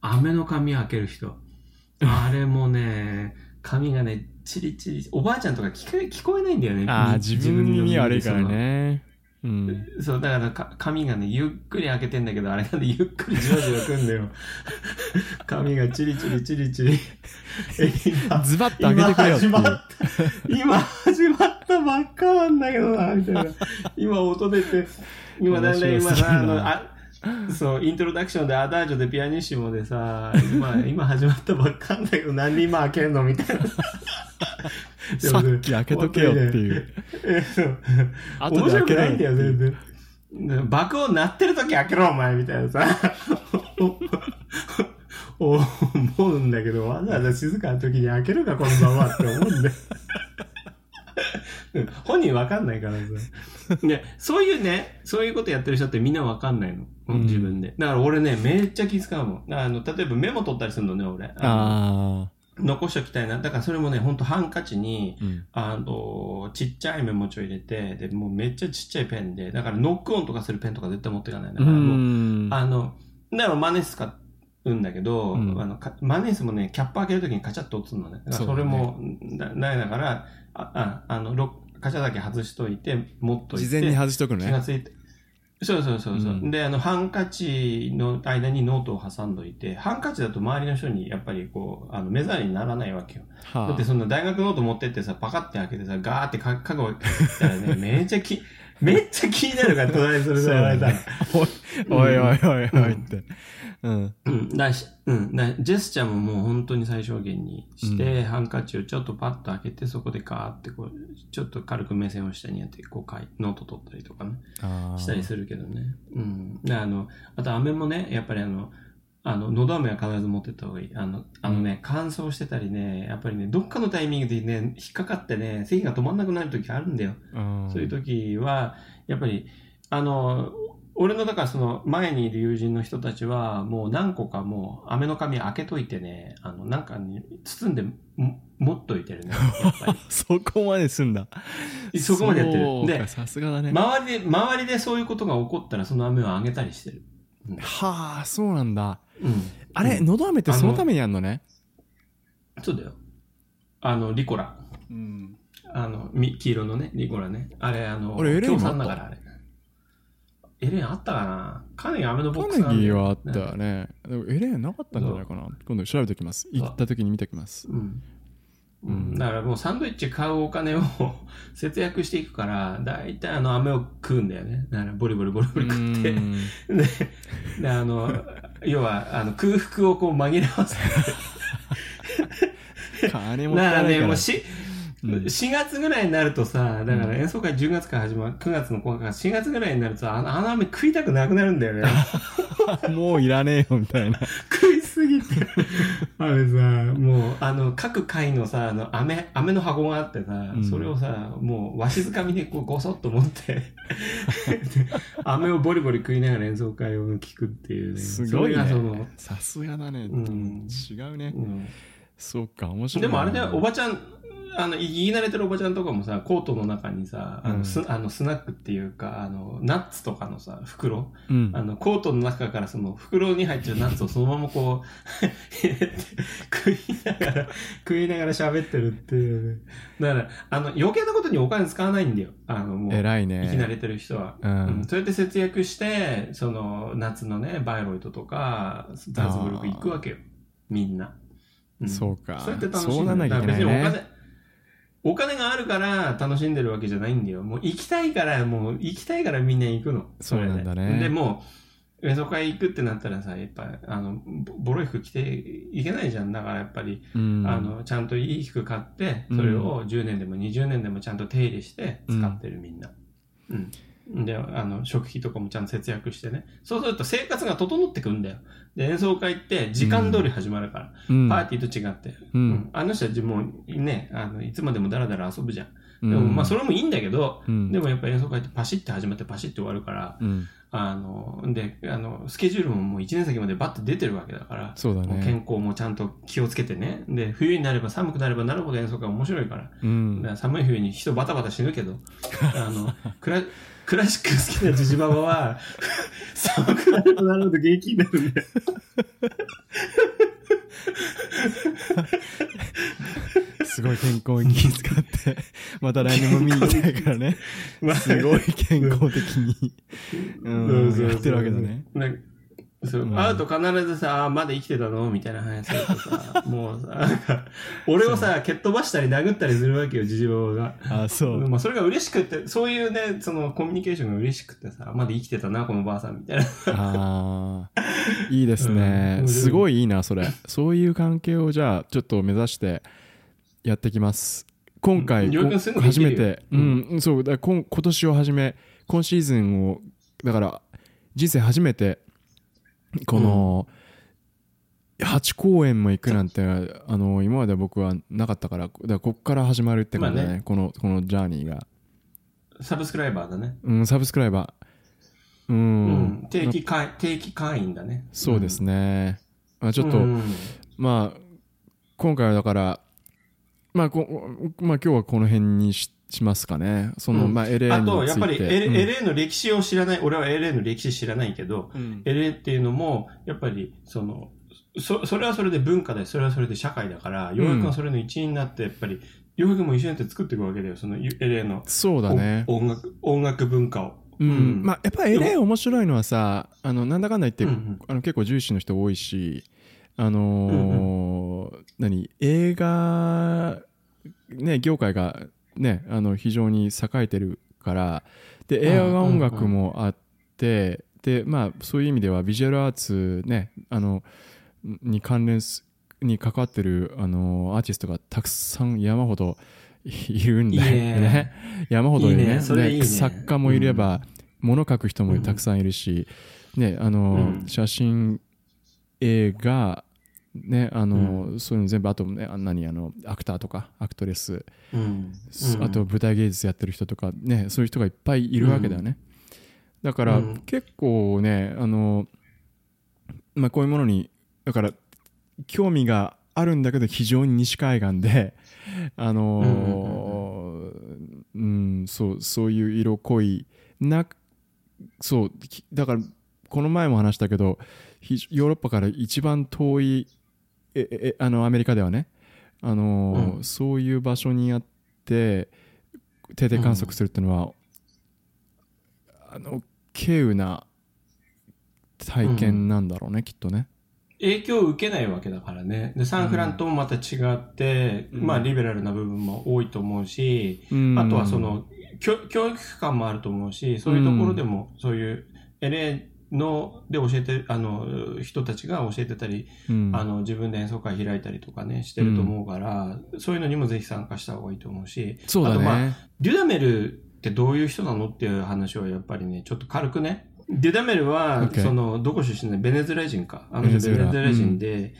飴の紙開ける人。あれもね、紙がね、チリチリ、おばあちゃんとか聞こえ聞こえないんだよね。あーみ自分に悪いから。ねうんそう、だからか紙がね、ゆっくり開けてんだけど、あれがね、ゆっくりじわじわくんだよ。紙がチリチリチリチリ。ズバッと開けてくれよっ今始まった。今始まったばっかなんだけどな、みたいな。今音出て、今だんだん今さ、あの、あそう、イントロダクションでアダージョでピアニッシモでさ、今、今始まったばっかなんだけど、なんで今開けんのみたいな。さっき開けとけよっていうえそう面白くないんだよ、全然。爆音鳴ってる時開けろ、お前みたいなさ。思うんだけど、わざわざ静かな時に開けるか、このままって思うんだよ。本人わかんないからさ。ね、そういうね、そういうことやってる人ってみんなわかんないの。うん自分で。だから俺ね、めっちゃ気遣うもん。あの、例えばメモ取ったりするのね、俺。のあ残しときたいな。だからそれもね、ほんとハンカチに、あうんあの、ちっちゃいメモ帳入れて、で、もうめっちゃちっちゃいペンで、だからノックオンとかするペンとか絶対持っていかない。だうからもう、んあの、だからマネス使うんだけど、うんあのかマネスもね、キャップ開けるときにカチャッと落ちるのね。だからそれも、なないだから、あ、ああの、ロカチャだけ外しといて、持っといて。事前に外しとくのね。気がついて。そうそうそうそう、うん。で、あの、ハンカチの間にノートを挟んどいて、ハンカチだと周りの人にやっぱりこう、あの、目障りにならないわけよ。だはってそんな大学ノート持ってってさ、パカって開けてさ、ガーって書書くたらね、めっちゃき、めっちゃ気になるから、隣にそれでやられたら。あ。おいおいおいおいって。うん。うん、だし、うん、だジェスチャーももう本当に最小限にして、ハンカチをちょっとパッと開けて、そこでガーってこう、ちょっと軽く目線を下にやって、こう書い、ノート取ったりとかね、したりするけどね。うん。で、あの、あと飴もね、やっぱりあの、あの、のど飴は必ず持ってった方がいい。あの、あのね、乾燥してたりね、やっぱりね、どっかのタイミングでね、引っかかってね、咳が止まんなくなる時あるんだよ。うんそういう時は、やっぱり、あの、俺のだからその前にいる友人の人たちはもう何個かもう飴の紙開けといてね、あのなんかに包んでも持っといてるね。やっぱ そこまですんだ。り。そこまでやってる。でさすがだね。周りで、周りでそういうことが起こったらその飴をあげたりしてる。はあ、そうなんだ。うん。あれ、うんのど飴ってそのためにやんのね？そうだよ。あの、リコラ。うん。あの、み黄色のね、リコラね。あれ、あの、俺エレンもあった？からあれ。エレンあったかな？カネギ飴のボッカネクスなんだよギーはあったよね。でもエレンなかったんじゃないかな？今度調べておきます。行った時に見ておきます。うん。うんうん、だからもうサンドイッチ買うお金を 節約していくから、だいたいあの飴を食うんだよね。だからボリボリボリボリ食って。うん で、であの、要はあの空腹をこう紛らわせて。金もだか。も4月ぐらいになるとさ、だから演奏会10月から始まる、9月の後半から4月ぐらいになると、あのあの飴食いたくなくなるんだよね。もういらねえよ、みたいな。食いすぎて。あれさ、もう、あの、各回のさ、あの、飴、飴の箱があってさ、うんそれをさ、もう、わしづかみでこう、ごそっと持って、で飴をボリボリ食いながら演奏会を聞くっていうね。すごいそれがそのね。さすがだね。うん違うね。うんそうか、面白いな。でもあれだよ、おばちゃん、あの、言い慣れてるおばちゃんとかもさ、コートの中にさ、あの、うんスあのスナックっていうか、あの、ナッツとかのさ、袋、うんあの、コートの中からその袋に入ってるナッツをそのままこう、入れて、食いながら、食いながら喋ってるっていうね。だから、あの、余計なことにお金使わないんだよ。あの、もう、偉いね。生き慣れてる人は。ううんん。そうやって節約して、その、夏のね、バイロイトとか、ザーズブルク行くわけよ。みんな。んそうかそうやって楽しんでそうなら別にお金、お金があるから楽しんでるわけじゃないんだよ。もう行きたいから、もう行きたいからみんな行くの。そうなんだねででも、演奏会行くってなったらさ、やっぱ、あの、ボボロい服着ていけないじゃん。だからやっぱり、うん。あの、ちゃんといい服買って、それを10年でも20年でもちゃんと手入れして使ってるみんな。うん。で、あの、食費とかもちゃんと節約してね。そうすると生活が整ってくんだよ。で、演奏会って時間通り始まるから。うん、パーティーと違って。う。うんん。あの人たちもうね、あの、いつまでもダラダラ遊ぶじゃん。うんでも、まあ、それもいいんだけど、うん、でもやっぱ演奏会ってパシッて始まってパシッて終わるから、うん、あの、で、あの、スケジュールももう1年先までバッて出てるわけだから、そうだね。健康もちゃんと気をつけてね。で、冬になれば寒くなればなるほど演奏会面白いから。うんだから寒い冬に人バタバタ死ぬけど、あの、クラクラシック好きなジジババは、寒くなればなるほど元気になるんだよ。すごい健康に気遣って、また来年も見に行きたいからね。すごい健康的に、うん、やってるわけだね。なんかそう、うん会うと必ずさ、あまだ生きてたの？みたいな話するとさ、もうさ、なんか、俺をさ、蹴っ飛ばしたり殴ったりするわけよ、ジジババが。あ、そう。まあ、それが嬉しくって、そういうね、そのコミュニケーションが嬉しくてさ、まだ生きてたな、このばあさん、みたいな。ああ、いいですねう。んすごいいいな、それ。そういう関係をじゃあ、ちょっと目指してやってきます。今回、初めて、ううんん、そう、だ今今年をはじめ、今シーズンを、だから、人生初めて、この、8公演も行くなんて、あの、今まで僕はなかったから、だからこっから始まるって感じだね、まあねこの、このジャーニーが。サブスクライバーだね。うん、サブスクライバー。う、うんん。定期会、定期会員だね。そうですね。まあ、ちちょっと、まあ、今回はだから、まあ、こまあ、今日はこの辺にししますかね。その、うん。まあ、LA あ。と、やっぱり L、うん LA の歴史を知らない、俺は LA の歴史知らないけど、うん。LA っていうのも、やっぱり、その、そそれはそれで文化で、それはそれで社会だから、ようやくそれの一員になって、やっぱり、洋平君も一緒になって作っていくわけだよ、その LA のそうだね。お音楽音楽文化を。うん。うん。まあ、やっぱり LA 面白いのはさあのなんだかんだ言って、うんうん。あの結構重視の人多いしあのー何？映画、ね、業界が、ね、あの非常に栄えてるからで映画音楽もあって、でまあ、そういう意味ではビジュアルアーツ、ね、あのに関連すに関わってるあのアーティストがたくさん山ほどいるんだよね。ね。山ほどいるね。ね。作家もいれば、物書く人もたくさんいるし、ねあのうん。写真映画ねあのそういうの全部あとねあ何あのアクターとかアクトレス、うん。うん。あと舞台芸術やってる人とかねそういう人がいっぱいいるわけだよね、だから、うん。結構ねあのまあこういうものにだから興味があるんだけど非常に西海岸で あのうんそうそういう色濃いなそうきだからこの前も話したけどひヨーロッパから一番遠いええあのアメリカではねあの、うんそういう場所にあって定点観測するっていうのは、あの稀有な体験なんだろうね、きっとね。影響を受けないわけだからね。で、サンフランともまた違って、うんまあ、リベラルな部分も多いと思うし、うんあとはその、教教育機関もあると思うし、そういうところでも、そういう LA ので教えて、あの、人たちが教えてたり、うんあの、自分で演奏会開いたりとかね、してると思うから、そういうのにもぜひ参加した方がいいと思うし、そうだあとまあね。デュダメルってどういう人なのっていう話をやっぱりね、ちょっと軽くね。デュダメルは、その、どこ出身でベネズエラ人か。あの人ベネズエラ人で、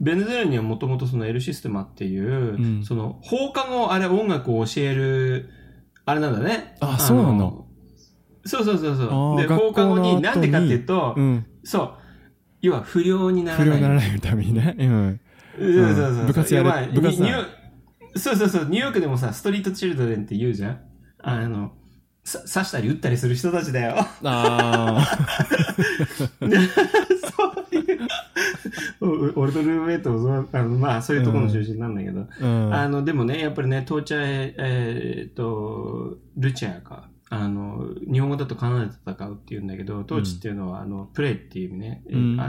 ベネズエラにはもともとその L システマっていう、うんその放課後あれ音楽を教える、あれなんだね。あそうなんだのそうそうそうあそう。ーで、放課後になんでかっていうと、うん。そう。要は不良になら不ない。良にならないためにね。うん。そうそうそうそう部活やれいまあそうそうそう、ニューヨークでもさ、ストリートチルドレンって言うじゃん？あの、さ刺したり撃ったりする人たちだよ。あ そういう。お俺とルームメイトもあの、まあ、そういうところの出身なんだけど、あ。うん。あの、でもね、やっぱりね、トーチャー、えーっと、ルチャーか。あの、日本語だとカナダで戦うっていうんだけど、トーチっていうのは、あの、プレイっていう意味ね。うん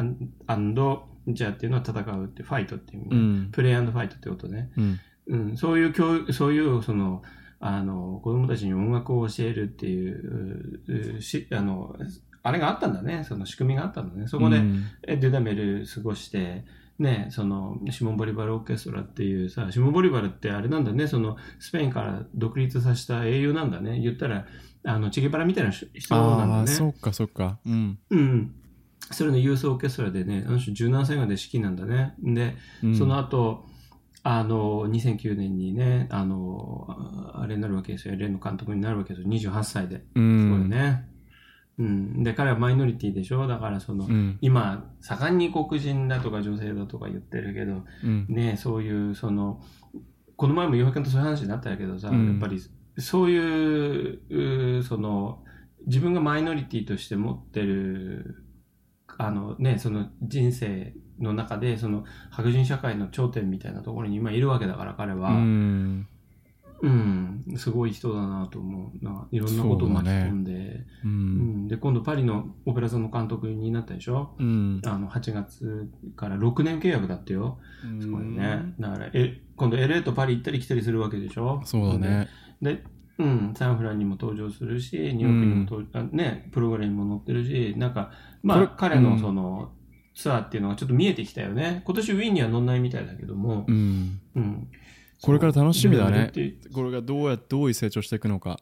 アンド、ルチャーっていうのは戦うって、ファイトっていう意味ね。うん。プレイファイトってことね。うん。うん、そういう教育、そういう、その、あの、子供たちに音楽を教えるっていう、し、あの、あれがあったんだね。その仕組みがあったんだね。そこで、うんえデュダメル過ごして、ね、その、シモン・ボリバル・オーケストラっていうさ、シモン・ボリバルってあれなんだね、その、スペインから独立させた英雄なんだね。言ったら、あの、チゲバラみたいな人なんだああ、ね。そっかそっか。うん。うん。それのユースオーケストラでね、あの人17歳まで指揮なんだね。で、うんその後、あの、2009年にね、あの、ああれになるわけですよ。レンの監督になるわけですよ。28歳で。うすごいん。ね。うん。で、彼はマイノリティでしょ？だからその、うん。今、盛んに黒人だとか女性だとか言ってるけど、うん。ね、そういう、その、この前も洋平君とそういう話になったけどさ、うんやっぱり、そういう、うその、自分がマイノリティとして持ってる、あのね、その人生の中で、その白人社会の頂点みたいなところに今いるわけだから、彼は。うん。うん、すごい人だなと思うな。いろんなことを巻き込んで、う。うんん。で、今度パリのオペラ座の監督になったでしょ？うん。あの、8月から6年契約だってよ。すごいね。だから、え、今度 LA とパリ行ったり来たりするわけでしょ？そうだ。ね。で、うん、サンフランにも登場するし、ニューヨークにも登場、あね、プログラムにも載ってるし、なんか、まあ、彼のその、ツアーっていうのがちょっと見えてきたよね。今年ウィーンには乗んないみたいだけどもう、ん。うん。これから楽しみだねこれがどうやどういう成長していくのか。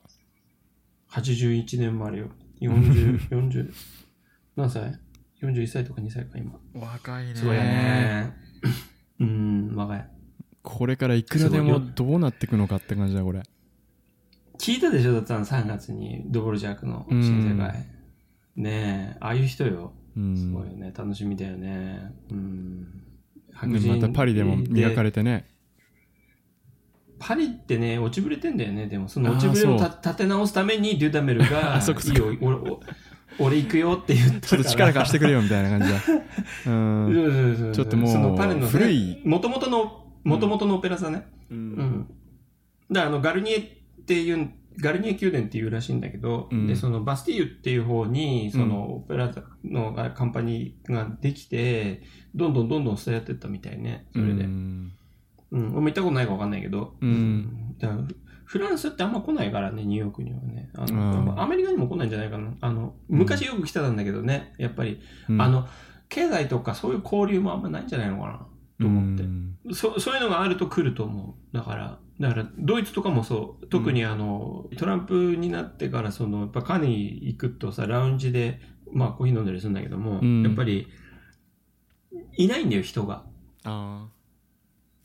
81年もあるよ。40、40、何歳 ?41 歳とか2歳か、今。若いねすごいよね。うん、若い。これからいくらでもどうなっていくのかって感じだ、これ。聞いたでしょ？だってあの3月にドボルジャークの新世界。ねえ、ああいう人よ。うん。すごいよね。楽しみだよね。うん。でまたパリでも磨かれれてね。パリってね、落ちぶれてんだよね。でも、その落ちぶれを立て直すためにデュダメルが、いいよ、俺、お俺行くよって言った。ちょっと力貸してくれよみたいな感じだ。うん。そうそうそうそうちょっともうそのパリのね古い元々の、元々のオペラ座ね。ううんん。だからあのガルニエっていう、ガルニエ宮殿っていうらしいんだけど、うん。で、そのバスティーユっていう方に、そのオペラ座のあカンパニーができて、どんどんどんどん伝えてったみたいね、それで。ううん、ん俺も行ったことないか分かんないけど、うん。だからフランスってあんま来ないからね、ニューヨークにはね。あうん。のアメリカにも来ないんじゃないかな。あの、昔よく来てたんだけどね、やっぱり、うん。あの、経済とかそういう交流もあんまないんじゃないのかな、と思って。うん。そそういうのがあると来ると思う。だから、だから、ドイツとかもそう。特にあの、トランプになってから、その、やっぱカニ行くとさ、ラウンジで、まあコーヒー飲んだりするんだけども、うんやっぱり、いないんだよ、人が。あ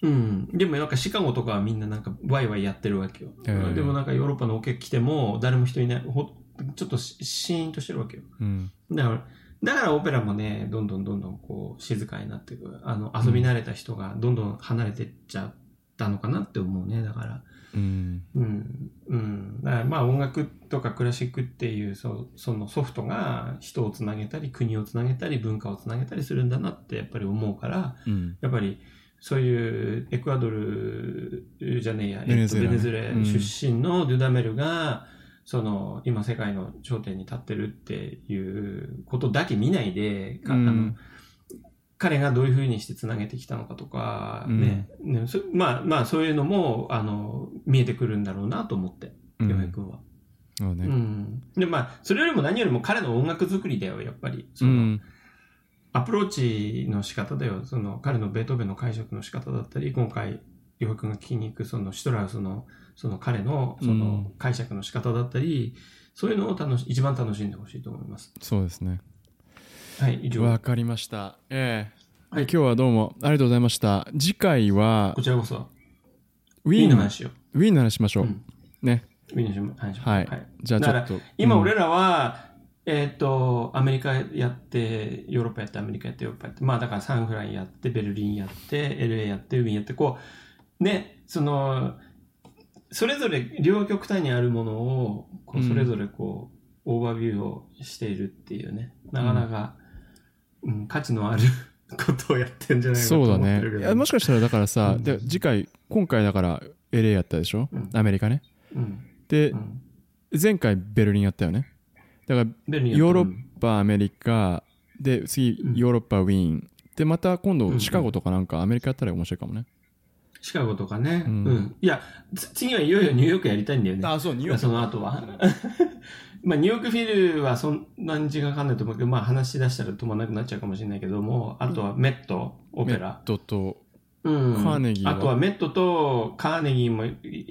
うん。でもなんかシカゴとかはみんななんかワイワイやってるわけよ。へえでもなんかヨーロッパのオケ来ても誰も人いない。ほちょっとしシーンとしてるわけよ。ーうんだから、だからオペラもね、どんどんどんどんこう静かになっていく。あの、遊び慣れた人がどんどん離れてっちゃったのかなって思うね。だから。うんうん。まあ音楽とかクラシックっていうそそのソフトが人をつなげたり、国をつなげたり、文化をつなげたりするんだなってやっぱり思うから、うんやっぱりそういうエクアドルじゃねえや、ベネズエラねえっとベネズエラ出身のドゥダメルが、その今世界の頂点に立ってるっていうことだけ見ないで、かうんあの彼がどういうふうにしてつなげてきたのかとか、うんねまあまあそういうのもあの見えてくるんだろうなと思って、うん洋平君は。そうねうん、でまあそれよりも何よりも彼の音楽作りだよやっぱり。そのうんアプローチの仕方だよ。その彼のベートーベンの解釈の仕方だったり、今回、洋平君が聞きに行くそのシュトラウスのその彼のその解釈の仕方だったり、そういうのを楽し一番楽しんでほしいと思います。そうですねはい、以上。わかりました。ええ。はい。今日はどうもありがとうございました。次回はこちらこそ、ウィーン。の話を。ウィーンの話しましょう、うん。ね。ウィーンの話を。はい。じゃあちょっと。うん。今俺らは、えっ、と、アメリカやって、ヨーロッパやって、アメリカやって、ヨーロッパやって、まあだからサンフランやって、ベルリンやって、LA やって、ウィーンやって、こう、ね、その、それぞれ両極端にあるものを、こううん。それぞれこう、オーバービューをしているっていうね、なかなか、うん価値のあることをやってんじゃないかとそうだ思ってるけど。ね。いやもしかしたらだからさ、うん。で次回今回だから LA やったでしょ、うん。アメリカね。うん。で、うん。前回ベルリンやったよね。だからヨーロッパアメリカで次うん。ヨーロッパウィーン。でまた今うん。度シカゴとかなんかアメリカやったら面白いかもね、シカゴとかね。ううん。ん。いや、つ次はいよいよニューヨークやりたいんだよね。あそうニその後は。まあ、ニューヨークフィルはそんなに時間かかんないと思うけど、まあ話し出したら止まらなくなっちゃうかもしれないけども、あとはメット、オペラ。メットとうん。カーネギーは？あとはメットとカーネギーも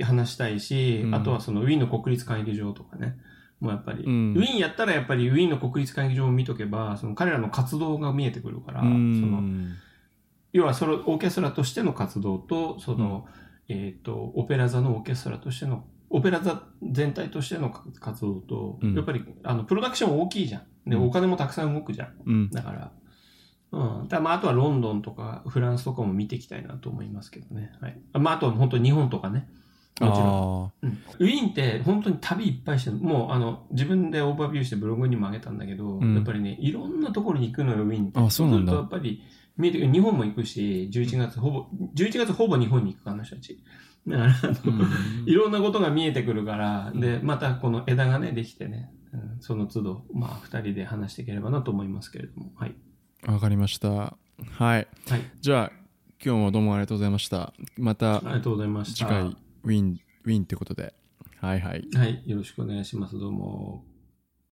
話したいし、うんあとはそのウィーンの国立歌劇場とかね。もうやっぱり、うんウィーンやったらやっぱりウィーンの国立歌劇場を見とけば、その彼らの活動が見えてくるから、うそのん要はそのオーケストラとしての活動と、その、えっ、と、オペラ座のオーケストラとしての、オペラ座全体としての活動と、うんやっぱり、あの、プロダクション大きいじゃん。で、うんお金もたくさん動くじゃん。うんだから、うん。だまあ、あとはロンドンとかフランスとかも見ていきたいなと思いますけどね。はい。まあ、あとは本当に日本とかね。もちろん。ウィーンって本当に旅いっぱいしてる。もう、あの、自分でオーバービューしてブログにも上げたんだけど、うんやっぱりね、いろんなところに行くのよ、ウィーンって。あそうなんだするとやっぱり、見えてくる日本も行くし、11月ほぼ、11月ほぼ日本に行くから、あの人たち。いろんなことが見えてくるから、うんで、またこの枝がね、できてね、うんその都度、まあ、二人で話していければなと思いますけれども、はい。わかりましたはいはい。じゃあ今日もどうもありがとうございましたまたありがとうございました。次回ウィーンウィーンってことではいはいはい。よろしくお願いします。どうも。